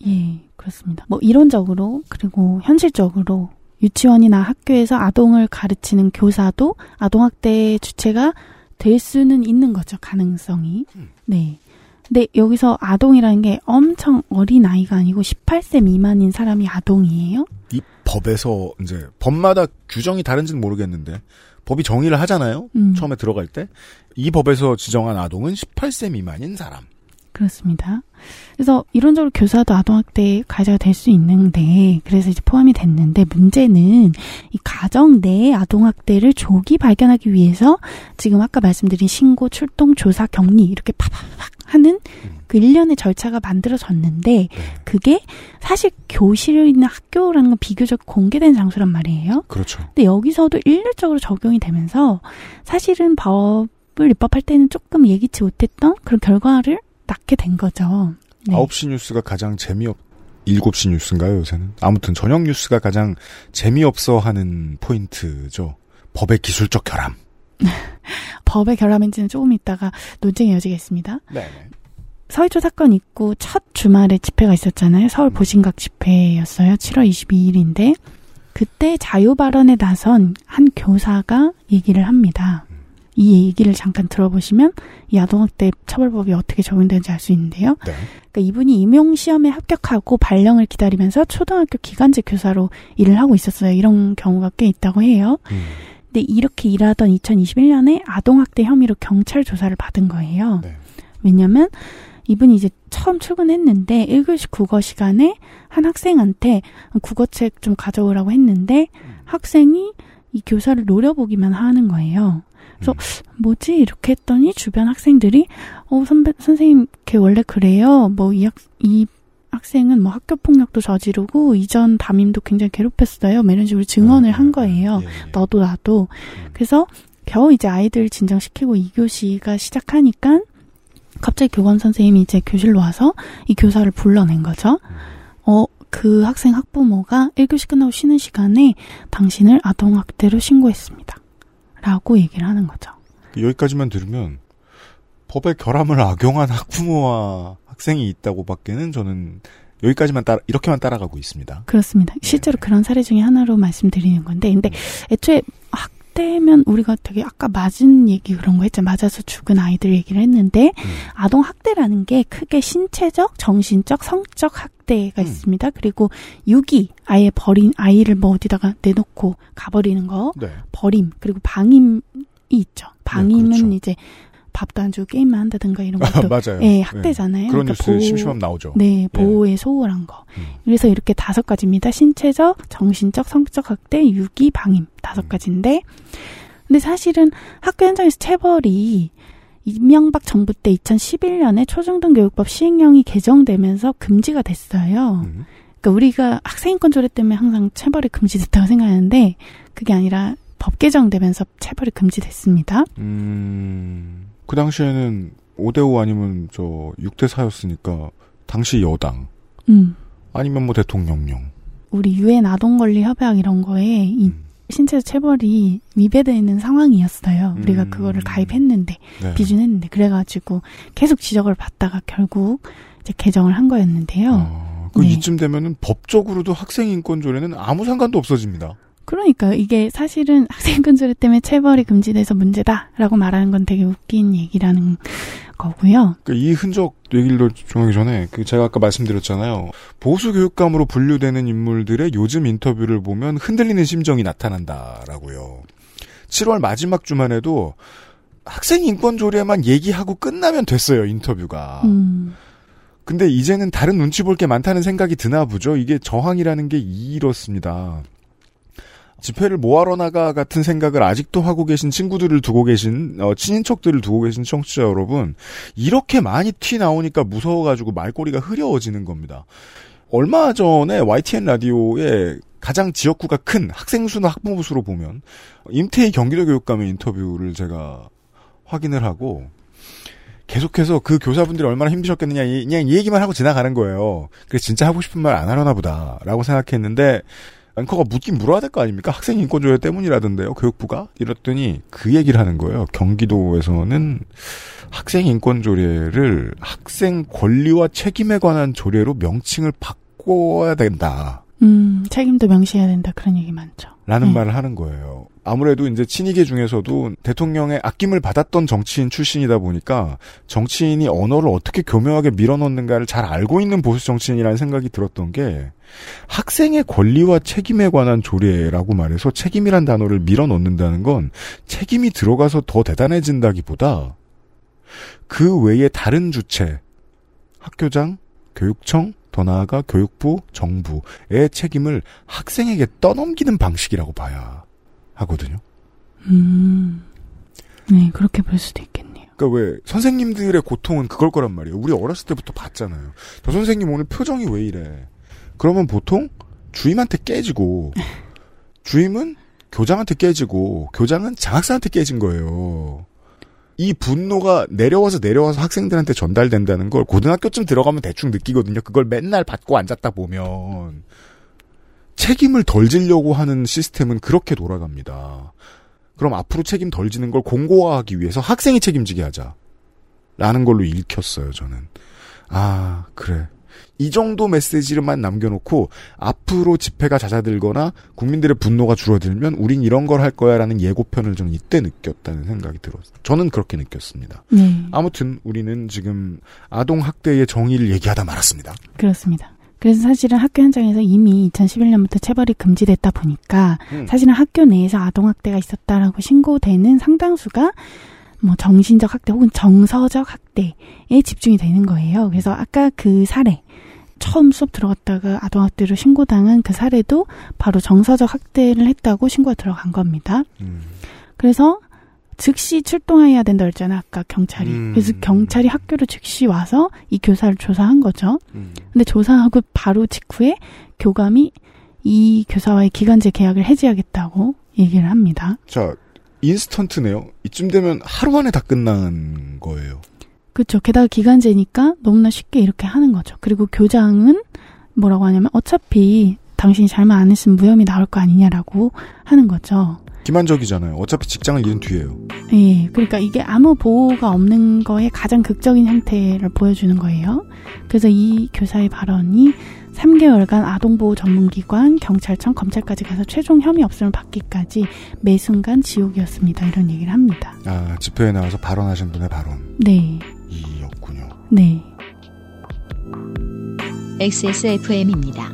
예, 그렇습니다. 뭐 이론적으로 그리고 현실적으로 유치원이나 학교에서 아동을 가르치는 교사도 아동학대 주체가 될 수는 있는 거죠. 가능성이. 네. 근데 여기서 아동이라는 게 엄청 어린 아이가 아니고 18세 미만인 사람이 아동이에요. 이 법에서 이제 법마다 규정이 다른지는 모르겠는데 법이 정의를 하잖아요. 음. 처음에 들어갈 때 이 법에서 지정한 아동은 18세 미만인 사람. 그렇습니다. 그래서 이론적으로 교사도 아동학대 가해자가 될 수 있는데 그래서 이제 포함이 됐는데 문제는 이 가정 내 아동학대를 조기 발견하기 위해서 지금 아까 말씀드린 신고, 출동, 조사, 격리 이렇게 팍팍팍 하는 그 일련의 절차가 만들어졌는데 그게 사실 교실이나 학교라는 건 비교적 공개된 장소란 말이에요. 그렇죠. 근데 여기서도 일률적으로 적용이 되면서 사실은 법을 입법할 때는 조금 예기치 못했던 그런 결과를 낳게 된 거죠. 네. 9시 뉴스가 가장 재미없 7시 뉴스인가요, 요새는? 아무튼 저녁 뉴스가 가장 재미없어 하는 포인트죠. 법의 기술적 결함. 법의 결함인지는 조금 있다가 논쟁의 여지가 있습니다. 네. 서희초 사건 있고 첫 주말에 집회가 있었잖아요. 서울 음. 보신각 집회였어요. 7월 22일인데 그때 자유 발언에 나선 한 교사가 얘기를 합니다. 이 얘기를 잠깐 들어보시면 이 아동학대 처벌법이 어떻게 적용되는지 알 수 있는데요. 네. 그러니까 이분이 임용 시험에 합격하고 발령을 기다리면서 초등학교 기간제 교사로 일을 하고 있었어요. 이런 경우가 꽤 있다고 해요. 음. 근데 이렇게 일하던 2021년에 아동학대 혐의로 경찰 조사를 받은 거예요. 네. 왜냐면 이분이 이제 처음 출근했는데 1교시 국어 시간에 한 학생한테 국어책 좀 가져오라고 했는데 학생이 이 교사를 노려보기만 하는 거예요. 그래서 뭐지 이렇게 했더니 주변 학생들이 어 선배 선생님 걔 원래 그래요. 뭐이학이 학생은 뭐 학교 폭력도 저지르고 이전 담임도 굉장히 괴롭혔어요. 뭐 이런 식으로 증언을 한 거예요. 너도 나도. 그래서 겨우 이제 아이들 진정시키고 2교시가 시작하니까 갑자기 교감 선생님이 이제 교실로 와서 이 교사를 불러낸 거죠. 어, 그 학생 학부모가 1교시 끝나고 쉬는 시간에 당신을 아동학대로 신고했습니다. 라고 얘기를 하는 거죠. 여기까지만 들으면 법의 결함을 악용한 학부모와 학생이 있다고 밖에는 저는 여기까지만 따라 이렇게만 따라가고 있습니다. 그렇습니다. 실제로 그런 사례 중에 하나로 말씀드리는 건데, 근데 애초에 학 대면 우리가 되게 아까 맞은 얘기 그런 거 했죠. 맞아서 죽은 아이들 얘기를 했는데, 아동 학대라는 게 크게 신체적, 정신적, 성적 학대가 있습니다. 그리고 유기, 아예 버린 아이를 뭐 어디다가 내놓고 가버리는 거, 네. 버림, 그리고 방임이 있죠. 방임은 그렇죠. 이제 밥도 안 주고 게임만 한다든가 이런 것도 맞아요. 예, 학대잖아요. 네. 그런 그러니까 뉴스 심심하면 나오죠. 네, 보호에 소홀한 거. 그래서 이렇게 다섯 가지입니다. 신체적, 정신적, 성적 학대, 유기, 방임 다섯 가지인데, 근데 사실은 학교 현장에서 체벌이 이명박 정부 때 2011년에 초중등교육법 시행령이 개정되면서 금지가 됐어요. 그러니까 우리가 학생인권 조례 때문에 항상 체벌이 금지됐다고 생각하는데 그게 아니라 법 개정되면서 체벌이 금지됐습니다. 음, 그 당시에는 5대5 아니면 저 6대4였으니까 당시 여당 음. 아니면 뭐 대통령령 우리 유엔 아동권리 협약 이런 거에 이 음. 신체 체벌이 위배되는 상황이었어요. 우리가 음. 그거를 가입했는데 네. 비준했는데 그래가지고 계속 지적을 받다가 결국 이제 개정을 한 거였는데요. 그 네. 이쯤 되면은 법적으로도 학생 인권 조례는 아무 상관도 없어집니다. 그러니까 이게 사실은 학생권 조례 때문에 체벌이 금지돼서 문제다라고 말하는 건 되게 웃긴 얘기라는 거고요. 그이 흔적 얘기를 좀 하기 전에 그 제가 아까 말씀드렸잖아요. 보수 교육감으로 분류되는 인물들의 요즘 인터뷰를 보면 흔들리는 심정이 나타난다라고요. 7월 마지막 주만 해도 학생 인권 조례만 얘기하고 끝나면 됐어요, 인터뷰가. 음. 근데 이제는 다른 눈치 볼 게 많다는 생각이 드나 보죠. 이게 저항이라는 게 이렇습니다. 집회를 뭐하러 나가 같은 생각을 아직도 하고 계신 친구들을 두고 계신 어, 친인척들을 두고 계신 청취자 여러분 이렇게 많이 티 나오니까 무서워가지고 말꼬리가 흐려워지는 겁니다. 얼마 전에 YTN 라디오에 가장 지역구가 큰 학생 수나 학부모 수로 보면 임태희 경기도 교육감의 인터뷰를 제가 확인을 하고 계속해서 그 교사분들이 얼마나 힘드셨겠느냐 이- 그냥 이 얘기만 하고 지나가는 거예요. 그래서 진짜 하고 싶은 말 안 하려나 보다라고 생각했는데 앵커가 묻긴 물어야 될 거 아닙니까? 학생 인권조례 때문이라던데요. 교육부가 이랬더니 그 얘기를 하는 거예요. 경기도에서는 학생 인권조례를 학생 권리와 책임에 관한 조례로 명칭을 바꿔야 된다. 음, 책임도 명시해야 된다 그런 얘기 많죠. 라는 네. 말을 하는 거예요. 아무래도 이제 친이계 중에서도 대통령의 아낌을 받았던 정치인 출신이다 보니까 정치인이 언어를 어떻게 교묘하게 밀어넣는가를 잘 알고 있는 보수 정치인이라는 생각이 들었던 게 학생의 권리와 책임에 관한 조례라고 말해서 책임이란 단어를 밀어넣는다는 건 책임이 들어가서 더 대단해진다기보다 그 외에 다른 주체, 학교장, 교육청, 더 나아가 교육부, 정부의 책임을 학생에게 떠넘기는 방식이라고 봐야 하거든요. 음. 네, 그렇게 볼 수도 있겠네요. 그러니까 왜 선생님들의 고통은 그걸 거란 말이에요. 우리 어렸을 때부터 봤잖아요. 저 선생님 오늘 표정이 왜 이래? 그러면 보통 주임한테 깨지고 주임은 교장한테 깨지고 교장은 장학사한테 깨진 거예요. 이 분노가 내려와서 내려와서 학생들한테 전달된다는 걸 고등학교쯤 들어가면 대충 느끼거든요. 그걸 맨날 받고 앉았다 보면 책임을 덜 지려고 하는 시스템은 그렇게 돌아갑니다. 그럼 앞으로 책임 덜 지는 걸 공고화하기 위해서 학생이 책임지게 하자. 라는 걸로 읽혔어요, 저는. 아, 그래. 이 정도 메시지를만 남겨놓고 앞으로 집회가 잦아들거나 국민들의 분노가 줄어들면 우린 이런 걸 할 거야라는 예고편을 저는 이때 느꼈다는 생각이 들었어요. 저는 그렇게 느꼈습니다. 네. 아무튼 우리는 지금 아동 학대의 정의를 얘기하다 말았습니다. 그렇습니다. 그래서 사실은 학교 현장에서 이미 2011년부터 체벌이 금지됐다 보니까 음. 사실은 학교 내에서 아동학대가 있었다라고 신고되는 상당수가 뭐 정신적 학대 혹은 정서적 학대에 집중이 되는 거예요. 그래서 아까 그 사례 처음 수업 들어갔다가 아동학대로 신고당한 그 사례도 바로 정서적 학대를 했다고 신고가 들어간 겁니다. 음. 그래서 즉시 출동해야 된다 그랬잖아요. 아까 경찰이. 음. 그래서 경찰이 학교로 즉시 와서 이 교사를 조사한 거죠. 음. 근데 조사하고 바로 직후에 교감이 이 교사와의 기간제 계약을 해지하겠다고 얘기를 합니다. 자, 인스턴트네요. 이쯤 되면 하루 안에 다 끝난 거예요. 그렇죠. 게다가 기간제니까 너무나 쉽게 이렇게 하는 거죠. 그리고 교장은 뭐라고 하냐면 어차피 당신이 잘못 안 했으면 무혐의 나올 거 아니냐라고 하는 거죠. 기만적이잖아요. 어차피 직장을 잃은 뒤에요. 예, 그러니까 이게 아무 보호가 없는 거의 가장 극적인 형태를 보여주는 거예요. 그래서 이 교사의 발언이 3개월간 아동보호 전문기관, 경찰청, 검찰까지 가서 최종 혐의 없음을 받기까지 매 순간 지옥이었습니다. 이런 얘기를 합니다. 아, 집회에 나와서 발언하신 분의 발언. 네, 이었군요. 네. XSFM입니다.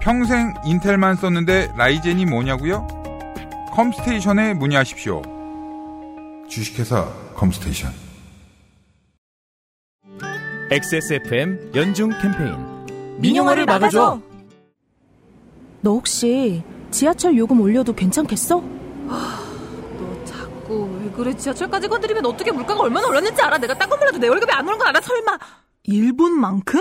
평생 인텔만 썼는데 라이젠이 뭐냐고요? 컴스테이션에 문의하십시오. 주식회사 컴스테이션. XSFM 연중 캠페인 민영화를 막아줘. 너 혹시 지하철 요금 올려도 괜찮겠어? 그래? 지하철까지 건드리면 어떻게 물가가 얼마나 올랐는지 알아? 내가 딴 건 몰라도 내 월급이 안 오른 건 알아? 설마? 일본만큼?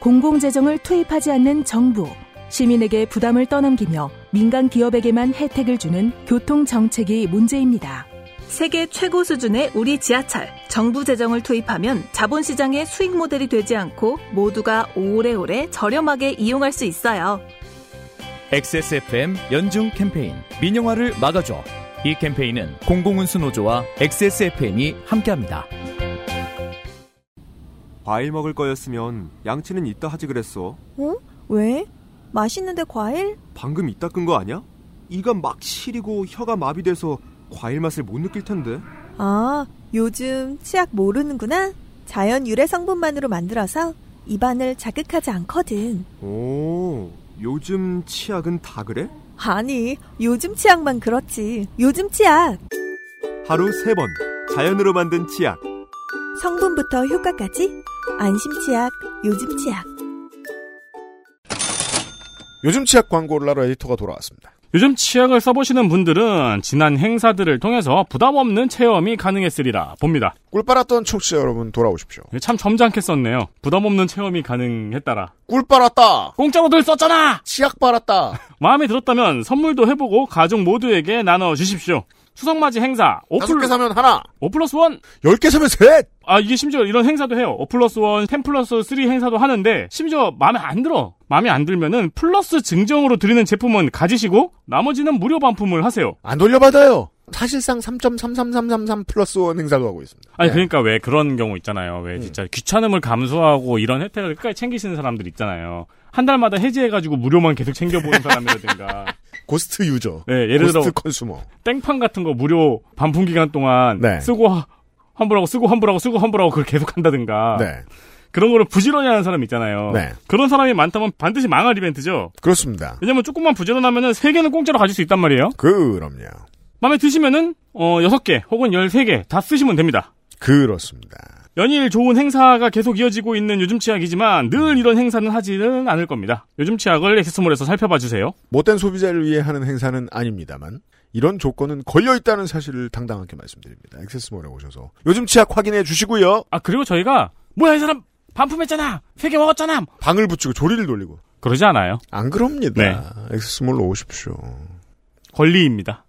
공공재정을 투입하지 않는 정부, 시민에게 부담을 떠넘기며 민간 기업에게만 혜택을 주는 교통 정책이 문제입니다. 세계 최고 수준의 우리 지하철. 정부 재정을 투입하면 자본시장의 수익 모델이 되지 않고 모두가 오래오래 저렴하게 이용할 수 있어요. XSFM 연중 캠페인 민영화를 막아줘. 이 캠페인은 공공운수 노조와 XSFM이 함께합니다. 과일 먹을 거였으면 양치는 이따 하지 그랬어. 어? 왜? 맛있는데 과일? 방금 이따 끈 거 아니야? 이가 막 시리고 혀가 마비돼서 과일 맛을 못 느낄 텐데. 아, 요즘 치약 모르는구나? 자연 유래 성분만으로 만들어서 입안을 자극하지 않거든. 오, 요즘 치약은 다 그래? 아니, 요즘 치약만 그렇지. 요즘 치약. 하루 세 번 자연으로 만든 치약. 성분부터 효과까지 안심 치약, 요즘 치약. 요즘 치약 광고를 하러 에디터가 돌아왔습니다. 요즘 치약을 써보시는 분들은 지난 행사들을 통해서 부담 없는 체험이 가능했으리라 봅니다. 꿀 빨았던 청취자 여러분 돌아오십시오. 참 점잖게 썼네요. 부담 없는 체험이 가능했다라. 꿀 빨았다. 공짜로들 썼잖아. 치약 빨았다. 마음에 들었다면 선물도 해보고 가족 모두에게 나눠 주십시오. 추석맞이 행사. 다섯 개 사면 하나. 5 플러스 1. 10개 사면 셋. 아, 이게 심지어 이런 행사도 해요. 5 플러스 1, 10 플러스 3 행사도 하는데, 심지어 마음에 안 들어. 마음에 안 들면은 플러스 증정으로 드리는 제품은 가지시고, 나머지는 무료 반품을 하세요. 안 돌려받아요. 사실상 3.33333 plus one 행사도 하고 있습니다. 아니, 네. 그러니까 왜 그런 경우 있잖아요. 왜 진짜 귀찮음을 감수하고 이런 혜택을 끝까지 챙기시는 사람들 있잖아요. 한 달마다 해지해가지고 무료만 계속 챙겨보는 사람이라든가. ghost user. 네, 예를 들어. ghost consumer. 땡판 같은 거 무료 반품 기간 동안 네. 쓰고 하- 환불하고 쓰고 환불하고 쓰고 환불하고 그걸 계속 한다든가. 네. 그런 거를 부지런히 하는 사람 있잖아요. 네. 그런 사람이 많다면 반드시 망할 이벤트죠. 그렇습니다. 왜냐면 조금만 부지런하면은 세 개는 공짜로 가질 수 있단 말이에요. 그럼요. 마음에 드시면은 어 여섯 개 혹은 열세 개다 쓰시면 됩니다. 그렇습니다. 연일 좋은 행사가 계속 이어지고 있는 요즘 치약이지만 늘 이런 행사는 하지는 않을 겁니다. 요즘 치약을 액세스몰에서 살펴봐 주세요. 못된 소비자를 위해 하는 행사는 아닙니다만 이런 조건은 걸려 있다는 사실을 당당하게 말씀드립니다. 액세스몰에 오셔서 요즘 치약 확인해 주시고요. 아 그리고 저희가 뭐야 이 사람 반품했잖아. 세 개 먹었잖아. 방을 붙이고 조리를 돌리고 그러지 않아요. 안 그럽니다. 네. 액세스몰로 오십시오. 권리입니다.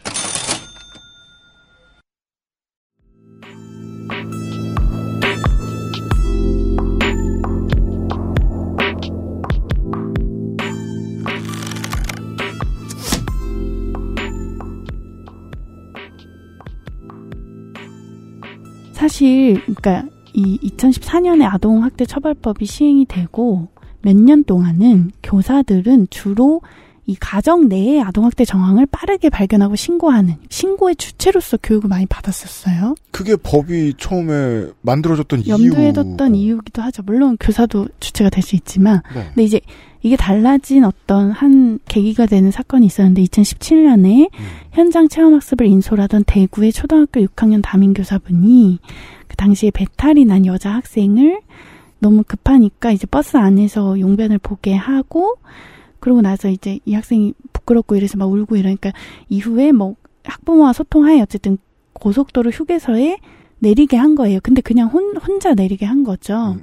사실 그러니까 이 2014년에 아동학대 처벌법이 시행이 되고 몇 년 동안은 교사들은 주로 이 가정 내의 아동학대 정황을 빠르게 발견하고 신고하는 신고의 주체로서 교육을 많이 받았었어요. 그게 법이 처음에 만들어졌던 염두에 이유. 뒀던 이유기도 하죠. 물론 교사도 주체가 될 수 있지만, 네. 근데 이제 이게 달라진 어떤 한 계기가 되는 사건이 있었는데 2017년에 현장 체험학습을 인솔하던 대구의 초등학교 6학년 담임 교사분이 그 당시에 배탈이 난 여자 학생을 너무 급하니까 이제 버스 안에서 용변을 보게 하고 그러고 나서 이제 이 학생이 부끄럽고 이래서 막 울고 이러니까 이후에 뭐 학부모와 소통하에 어쨌든 고속도로 휴게소에 내리게 한 거예요. 근데 그냥 혼, 혼자 내리게 한 거죠.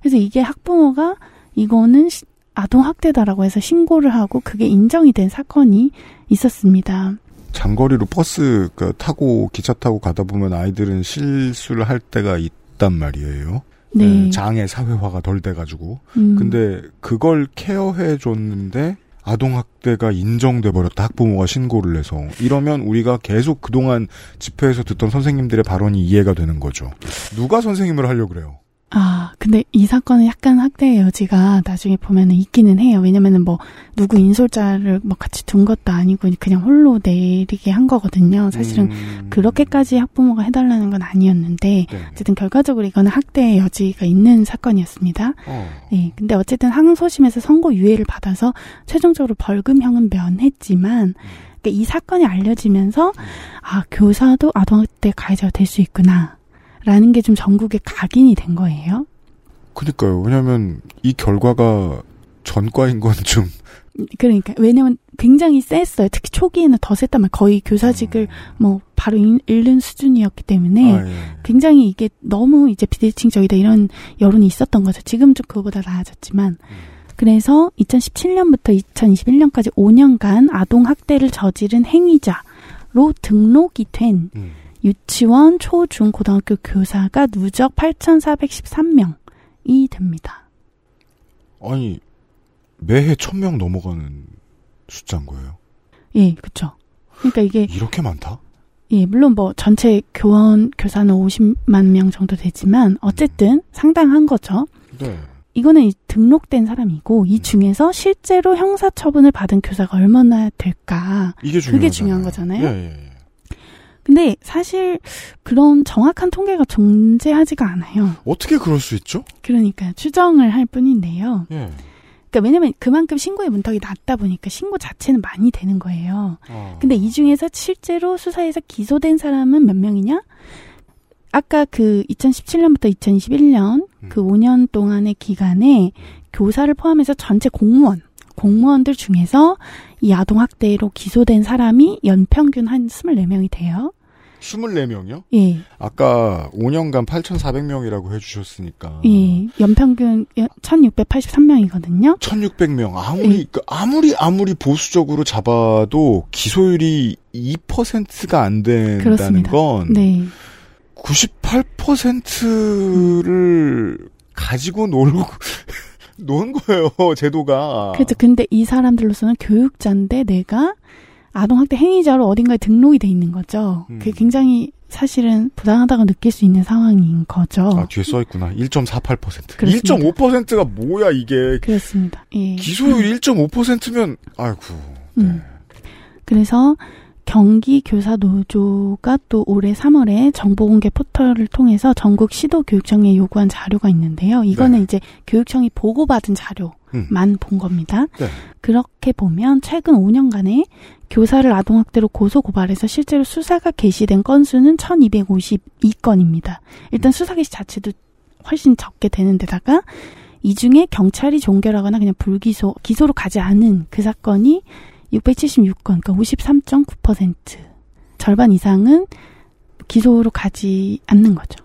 그래서 이게 학부모가 이거는 시- 아동학대다라고 해서 신고를 하고 그게 인정이 된 사건이 있었습니다. 장거리로 버스 그, 타고 기차 타고 가다 보면 아이들은 실수를 할 때가 있단 말이에요. 네. 장애 사회화가 덜 돼가지고. 음. 근데 그걸 케어해 줬는데 아동학대가 인정돼 버렸다. 학부모가 신고를 해서. 이러면 우리가 계속 그동안 집회에서 듣던 선생님들의 발언이 이해가 되는 거죠. 누가 선생님을 하려고 그래요? 아, 근데 이 사건은 약간 학대의 여지가 나중에 보면은 있기는 해요. 왜냐면은 뭐, 누구 인솔자를 뭐 같이 둔 것도 아니고 그냥 홀로 내리게 한 거거든요. 사실은 음. 그렇게까지 학부모가 해달라는 건 아니었는데, 네. 어쨌든 결과적으로 이거는 학대의 여지가 있는 사건이었습니다. 어. 네, 근데 어쨌든 항소심에서 선고 유예를 받아서 최종적으로 벌금형은 면했지만, 그러니까 이 사건이 알려지면서, 아, 교사도 아동학대 가해자가 될 수 있구나. 라는 게 좀 전국에 각인이 된 거예요. 그니까요. 왜냐면 이 결과가 전과인 건 좀 그러니까, 왜냐면 굉장히 셌어요. 특히 초기에는 더 셌단 말이에요. 거의 교사직을 뭐 바로 잃- 잃는 수준이었기 때문에 아, 예. 굉장히 이게 너무 이제 비대칭적이다 이런 여론이 있었던 거죠. 지금 좀 그거보다 나아졌지만. 그래서 2017년부터 2021년까지 5년간 아동 학대를 저지른 행위자로 등록이 된 유치원, 초, 중, 고등학교 교사가 누적 8,413명이 됩니다. 아니 매해 천명 넘어가는 숫자인 거예요. 예, 그쵸. 그러니까 이게 이렇게 많다? 예, 물론 뭐 전체 교원 교사는 50만 명 정도 되지만 어쨌든 상당한 거죠. 네. 이거는 이 등록된 사람이고 이 중에서 실제로 형사 처분을 받은 교사가 얼마나 될까? 이게 그게 중요하잖아요. 중요한 거잖아요. 예, 예, 예. 근데 사실 그런 정확한 통계가 존재하지가 않아요. 어떻게 그럴 수 있죠? 그러니까 추정을 할 뿐인데요. 예. 그러니까 왜냐면 그만큼 신고의 문턱이 낮다 보니까 신고 자체는 많이 되는 거예요. 어. 근데 이 중에서 실제로 수사에서 기소된 사람은 몇 명이냐? 아까 그 2017년부터 2021년 그 5년 동안의 기간에 교사를 포함해서 전체 공무원, 공무원들 중에서 이 아동학대로 기소된 사람이 연평균 한 24명이 돼요. 24명이요? 예. 아까 5년간 8,400명이라고 해주셨으니까. 예. 연평균 1683명이거든요. 1,600명. 아무리, 그 아무리, 아무리 보수적으로 잡아도 기소율이 2%가 안 된다는 그렇습니다. 건. 네. 98%를 가지고 놀고, 노는 거예요, 제도가. 그렇죠. 근데 이 사람들로서는 교육자인데 내가 아동학대 행위자로 어딘가에 등록이 돼 있는 거죠. 음. 그게 굉장히 사실은 부당하다고 느낄 수 있는 상황인 거죠. 아, 뒤에 써 있구나. 1.48%. 그렇습니다. 1.5%가 뭐야, 이게. 그렇습니다. 예. 기소율 1.5%면, 아이고. 음. 그래서 경기 교사 노조가 또 올해 3월에 정보 공개 포털을 통해서 전국 시도 교육청에 요구한 자료가 있는데요. 이거는 이제 교육청이 보고받은 자료만 본 겁니다. 네. 그렇게 보면 최근 5년간에 교사를 아동학대로 고소 고발해서 실제로 수사가 개시된 건수는 1252건입니다. 일단 수사 개시 자체도 훨씬 적게 되는 데다가 이 중에 경찰이 종결하거나 그냥 불기소, 기소로 가지 않은 그 사건이 676건, 그러니까 53.9%. 절반 이상은 기소로 가지 않는 거죠.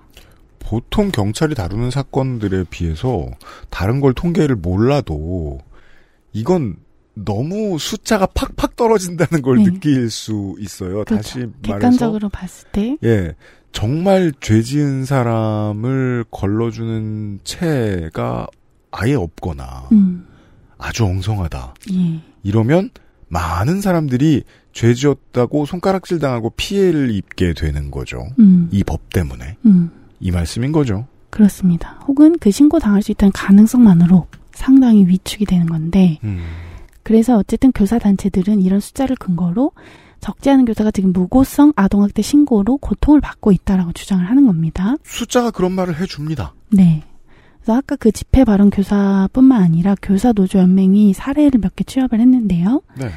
보통 경찰이 다루는 사건들에 비해서 다른 걸 통계를 몰라도 이건 너무 숫자가 팍팍 떨어진다는 걸 네. 느낄 수 있어요. 다시 말해서 객관적으로 봤을 때. 예. 정말 죄 지은 사람을 걸러주는 채가 아예 없거나 음, 아주 엉성하다. 예. 이러면 많은 사람들이 죄 지었다고 손가락질 당하고 피해를 입게 되는 거죠. 음. 이법 때문에. 음. 이 말씀인 거죠. 그렇습니다. 혹은 그 신고 당할 수 있다는 가능성만으로 상당히 위축이 되는 건데 음. 그래서 어쨌든 교사 단체들은 이런 숫자를 근거로 적지 않은 교사가 지금 무고성 아동학대 신고로 고통을 받고 있다라고 주장을 하는 겁니다. 숫자가 그런 말을 해줍니다. 네. 그래서 아까 그 집회 발언 교사뿐만 아니라 교사 노조 연맹이 사례를 몇 개 취합을 했는데요. 네.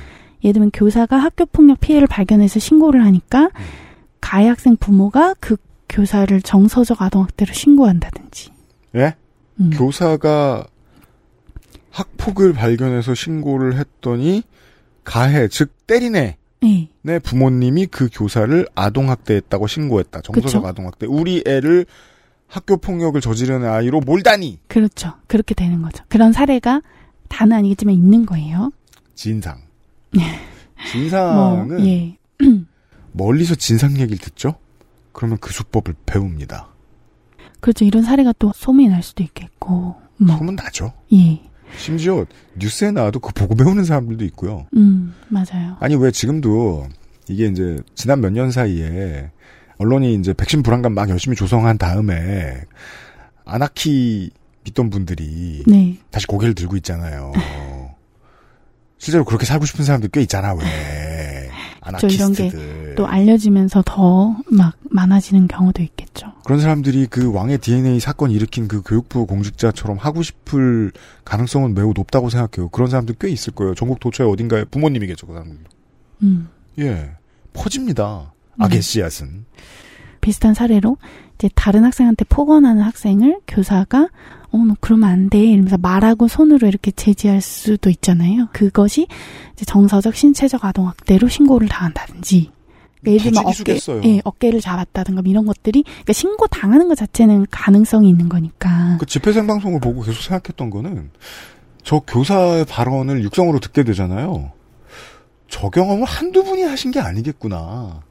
예를 들면 교사가 학교 폭력 피해를 발견해서 신고를 하니까 가해 학생 부모가 그 교사를 정서적 아동학대로 신고한다든지. 예? 음. 교사가 학폭을 발견해서 신고를 했더니 가해, 즉 때리네. 네. 내 부모님이 그 교사를 아동학대했다고 신고했다. 정서적 그쵸. 아동학대. 우리 애를 학교 폭력을 저지르는 아이로 몰다니. 그렇죠. 그렇게 되는 거죠. 그런 사례가 다는 아니겠지만 있는 거예요. 진상. 뭐, 진상은 예. 멀리서 진상 얘기를 듣죠? 그러면 그 수법을 배웁니다. 그렇죠. 이런 사례가 또 소문이 날 수도 있겠고. 뭐. 소문 나죠. 예. 심지어 뉴스에 나와도 그 보고 배우는 사람들도 있고요. 음, 맞아요. 아니 왜 지금도 이게 이제 지난 몇 년 사이에 언론이 이제 백신 불안감 막 열심히 조성한 다음에 아나키 믿던 분들이 네. 다시 고개를 들고 있잖아요. 실제로 그렇게 살고 싶은 사람들 꽤 있잖아 왜저 이런 아나키스트들 게또 알려지면서 더 막 많아지는 경우도 있겠죠. 그런 사람들이 그 왕의 DNA 사건 일으킨 그 교육부 공직자처럼 하고 싶을 가능성은 매우 높다고 생각해요. 그런 사람들 꽤 있을 거예요. 전국 도처에 어딘가에 부모님이겠죠, 그 사람들. 음. 예. 퍼집니다. 악의 씨앗은. 비슷한 사례로 이제 다른 학생한테 폭언하는 학생을 교사가 어, 너 그러면 안 돼. 이러면서 말하고 손으로 이렇게 제지할 수도 있잖아요. 그것이 이제 정서적, 신체적 아동학대로 신고를 당한다든지. 그러니까 예를 들면 어깨. 예, 어깨를 잡았다든가 이런 것들이 그러니까 신고 당하는 것 자체는 가능성이 있는 거니까. 그 집회 생방송을 보고 계속 생각했던 거는 저 교사의 발언을 육성으로 듣게 되잖아요. 저 경험을 한두 분이 하신 게 아니겠구나.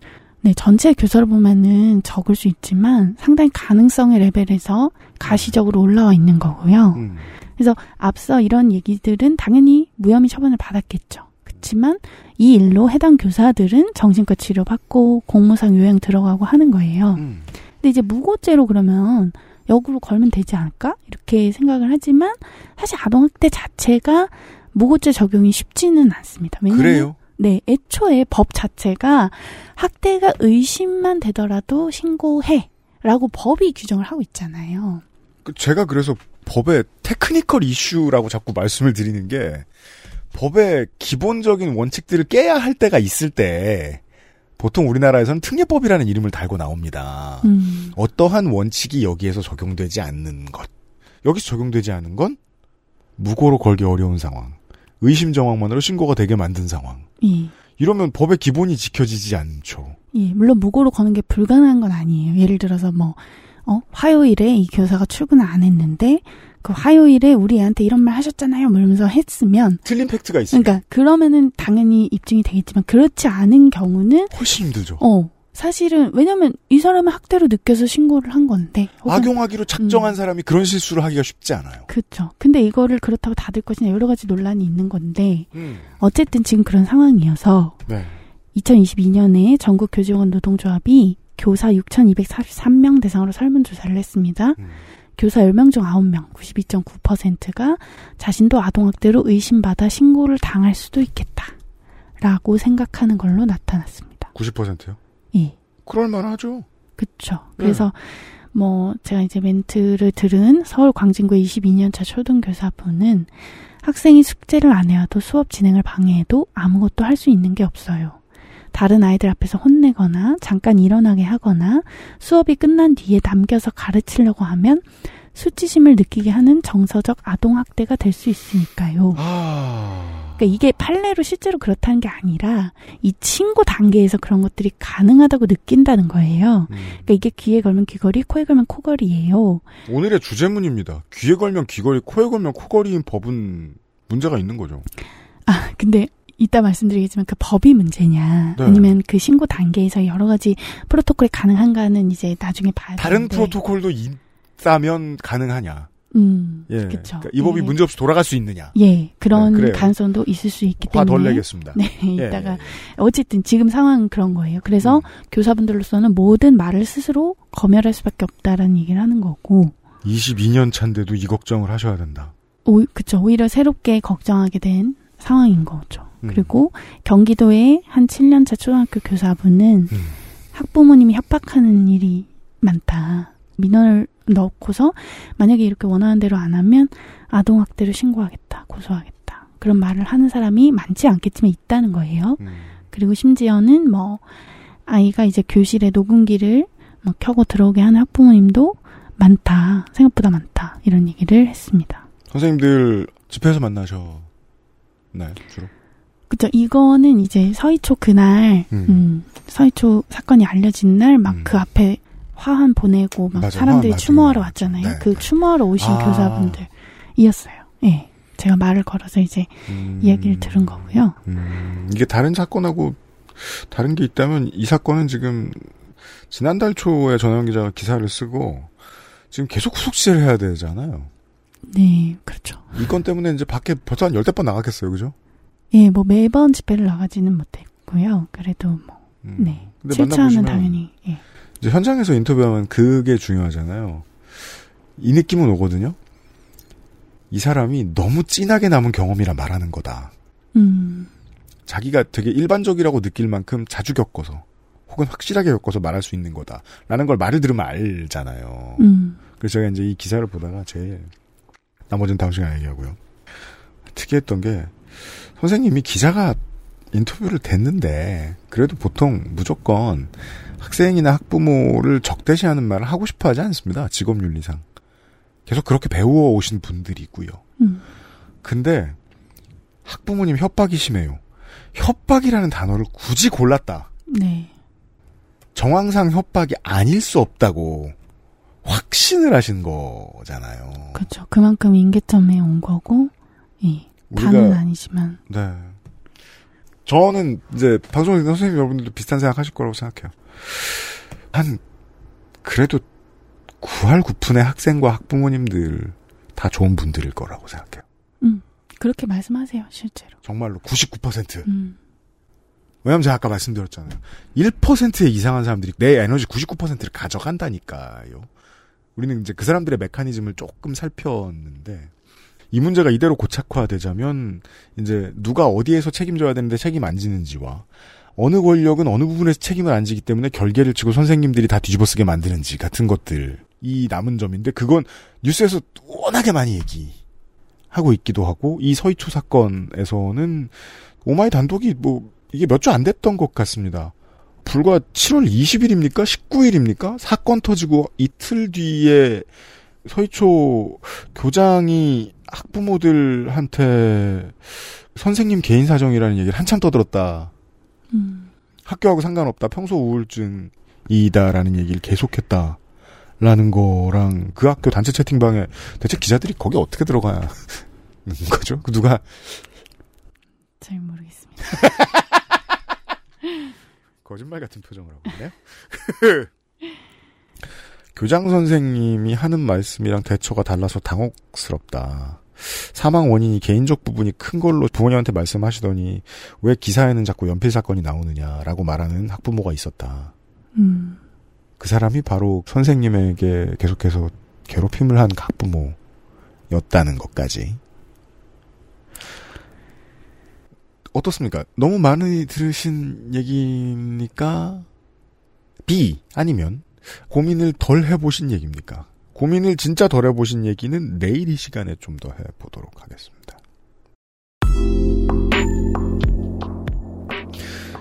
네, 전체 교사를 보면은 적을 수 있지만 상당히 가능성의 레벨에서 가시적으로 올라와 있는 거고요. 음. 그래서 앞서 이런 얘기들은 당연히 무혐의 처분을 받았겠죠. 그렇지만 이 일로 해당 교사들은 정신과 치료 받고 공무상 요양 들어가고 하는 거예요. 음. 근데 이제 무고죄로 그러면 역으로 걸면 되지 않을까? 이렇게 생각을 하지만 사실 아동학대 자체가 무고죄 적용이 쉽지는 않습니다. 왜냐면 그래요? 네, 애초에 법 자체가 학대가 의심만 되더라도 신고해 라고 법이 규정을 하고 있잖아요. 그 제가 그래서 법의 테크니컬 이슈라고 자꾸 말씀을 드리는 게 법의 기본적인 원칙들을 깨야 할 때가 있을 때 보통 우리나라에서는 특례법이라는 이름을 달고 나옵니다. 음. 어떠한 원칙이 여기에서 적용되지 않는 것. 여기서 적용되지 않은 건 무고로 걸기 어려운 상황. 의심 정황만으로 신고가 되게 만든 상황. 예. 이러면 법의 기본이 지켜지지 않죠. 예, 물론 무고로 거는 게 불가능한 건 아니에요. 예를 들어서 뭐, 어, 화요일에 이 교사가 출근을 안 했는데, 그 화요일에 우리 애한테 이런 말 하셨잖아요. 뭐 이러면서 했으면. 틀린 팩트가 있어요. 그러니까, 그러면은 당연히 입증이 되겠지만, 그렇지 않은 경우는. 훨씬 힘들죠. 어, 사실은, 왜냐면 이 사람은 학대로 느껴서 신고를 한 건데. 악용하기로 작정한 사람이 그런 실수를 하기가 쉽지 않아요. 그렇죠. 근데 이거를 그렇다고 닫을 것이냐 여러 가지 논란이 있는 건데 음. 어쨌든 지금 그런 상황이어서 네. 2022년에 전국 교직원 노동조합이 교사 6,243명 대상으로 설문조사를 했습니다. 음. 교사 10명 중 9명, 92.9%가 자신도 아동학대로 의심받아 신고를 당할 수도 있겠다. 라고 생각하는 걸로 나타났습니다. 90%요? 예. 그럴만하죠. 그쵸. 그래서 뭐 제가 이제 멘트를 들은 서울 광진구의 22년차 초등 교사분은 학생이 숙제를 안 해와도 수업 진행을 방해해도 아무것도 할 수 있는 게 없어요. 다른 아이들 앞에서 혼내거나 잠깐 일어나게 하거나 수업이 끝난 뒤에 남겨서 가르치려고 하면 수치심을 느끼게 하는 정서적 아동학대가 될 수 있으니까요. 그러니까 이게 판례로 실제로 그렇다는 게 아니라 이 친구 단계에서 그런 것들이 가능하다고 느낀다는 거예요. 그러니까 이게 귀에 걸면 귀걸이, 코에 걸면 코걸이에요. 오늘의 주제문입니다. 귀에 걸면 귀걸이, 코에 걸면 코걸이인 법은 문제가 있는 거죠. 아, 근데 이따 말씀드리겠지만 그 법이 문제냐 네. 아니면 그 신고 단계에서 여러 가지 프로토콜이 가능한가는 이제 나중에 봐야 다른 되는데 프로토콜도 있다면 가능하냐. 음, 예. 그쵸. 그러니까 이 법이 예. 문제 없이 돌아갈 수 있느냐. 예, 그런 네. 가능성도 있을 수 있기 화 때문에. 덜 내겠습니다. 네, 예, 이따가 어쨌든 지금 상황은 그런 거예요. 그래서 음. 교사분들로서는 모든 말을 스스로 검열할 수밖에 없다라는 얘기를 하는 거고. 22년 차인데도 이 걱정을 하셔야 된다. 오, 그쵸. 오히려 새롭게 걱정하게 된 상황인 거죠. 음. 그리고 경기도의 한 7년차 초등학교 교사분은 음. 학부모님이 협박하는 일이 많다. 민원을 넣고서 만약에 이렇게 원하는 대로 안 하면 아동학대를 신고하겠다. 고소하겠다. 그런 말을 하는 사람이 많지 않겠지만 있다는 거예요. 음. 그리고 심지어는 뭐 아이가 이제 교실에 녹음기를 뭐 켜고 들어오게 하는 학부모님도 많다. 생각보다 많다. 이런 얘기를 했습니다. 선생님들 집회에서 만나셨나요, 주로? 그죠. 이거는 이제 서희초 그날, 음. 음, 서희초 사건이 알려진 날 막그 앞에 화환 보내고 막 맞아, 사람들이 화환 추모하러. 왔잖아요. 네, 그 추모하러 오신 아. 교사분들이었어요. 예. 제가 말을 걸어서 이제 이야기를 들은 거고요. 음, 이게 다른 사건하고 다른 게 있다면 이 사건은 지금 지난달 초에 전화연 기자가 기사를 쓰고 지금 계속 후속 취재를 해야 되잖아요. 네, 그렇죠. 이 건 때문에 이제 밖에 벌써 한 열댓 번 나갔겠어요, 그죠? 예, 뭐 매번 집회를 나가지는 못했고요. 그래도 뭐, 네. 음. 실차는 만나보시면 당연히, 예. 이제 현장에서 인터뷰하면 그게 중요하잖아요. 이 느낌은 오거든요. 이 사람이 너무 진하게 남은 경험이라 말하는 거다. 음, 자기가 되게 일반적이라고 느낄 만큼 자주 겪어서 혹은 확실하게 겪어서 말할 수 있는 거다. 라는 걸 말을 들으면 알잖아요. 음. 그래서 제가 이제 이 기사를 보다가 제일 나머지는 다음 시간에 얘기하고요. 특이했던 게 선생님이 기자가 인터뷰를 됐는데 그래도 보통 무조건 학생이나 학부모를 적대시하는 말을 하고 싶어 하지 않습니다. 직업윤리상. 계속 그렇게 배워 오신 분들이고요. 음. 근데 학부모님 협박이 심해요. 협박이라는 단어를 굳이 골랐다. 네. 정황상 협박이 아닐 수 없다고 확신을 하신 거잖아요. 그렇죠. 그만큼 인계점에 온 거고, 예. 우리가- 다는 아니지만, 네. 저는 이제 방송에 있는 선생님 여러분들도 비슷한 생각 하실 거라고 생각해요. 한 그래도 9할 9푼의 학생과 학부모님들 다 좋은 분들일 거라고 생각해요. 음, 그렇게 말씀하세요, 실제로. 정말로 99%. 음, 왜냐면 제가 아까 말씀드렸잖아요. 1%의 이상한 사람들이 내 에너지 99%를 가져간다니까요. 우리는 이제 그 사람들의 메커니즘을 조금 살폈는데 이 문제가 이대로 고착화되자면 이제 누가 어디에서 책임져야 되는데 책임 안 지는지와 어느 권력은 어느 부분에서 책임을 안 지기 때문에 결계를 치고 선생님들이 다 뒤집어쓰게 만드는지 같은 것들 이 남은 점인데 그건 뉴스에서 워낙에 많이 얘기하고 있기도 하고 이 서희초 사건에서는 오마이 단독이 뭐 이게 몇 주 안 됐던 것 같습니다. 불과 7월 20일입니까? 19일입니까? 사건 터지고 이틀 뒤에 서희초 교장이 학부모들한테 선생님 개인 사정이라는 얘기를 한참 떠들었다. 음, 학교하고 상관없다. 평소 우울증이다라는 얘기를 계속했다. 라는 거랑 그 학교 단체 채팅방에 대체 기자들이 거기 어떻게 들어가는 거죠? 그 누가 잘 모르겠습니다. 거짓말 같은 표정을 하고 있네요. 교장 선생님이 하는 말씀이랑 대처가 달라서 당혹스럽다. 사망 원인이 개인적 부분이 큰 걸로 부모님한테 말씀하시더니 왜 기사에는 자꾸 연필 사건이 나오느냐라고 말하는 학부모가 있었다. 음, 그 사람이 바로 선생님에게 계속해서 괴롭힘을 한 학부모였다는 것까지. 어떻습니까? 너무 많이 들으신 얘기입니까? B 아니면 고민을 덜 해보신 얘기입니까? 고민을 진짜 덜 해보신 얘기는 내일 이 시간에 좀 더 해보도록 하겠습니다.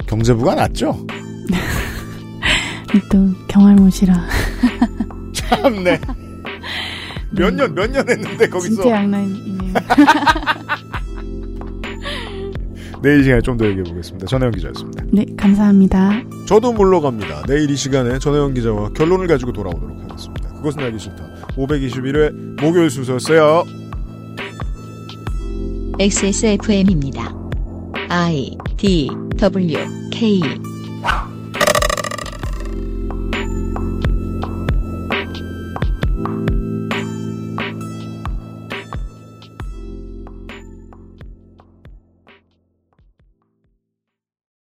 경제부가 낫죠? 또 경알못이라. 참네. 몇 년, 몇 년 했는데, 거기서. 진짜 양난이네요. 내일 이 시간에 좀 더 얘기해 보겠습니다. 전혜영 기자였습니다. 네, 감사합니다. 저도 물러갑니다. 내일 이 시간에 전혜영 기자와 결론을 가지고 돌아오도록 하겠습니다. 그것은 알기 싫다. 521회 목요일 순서였어요. XSFM입니다. I D W K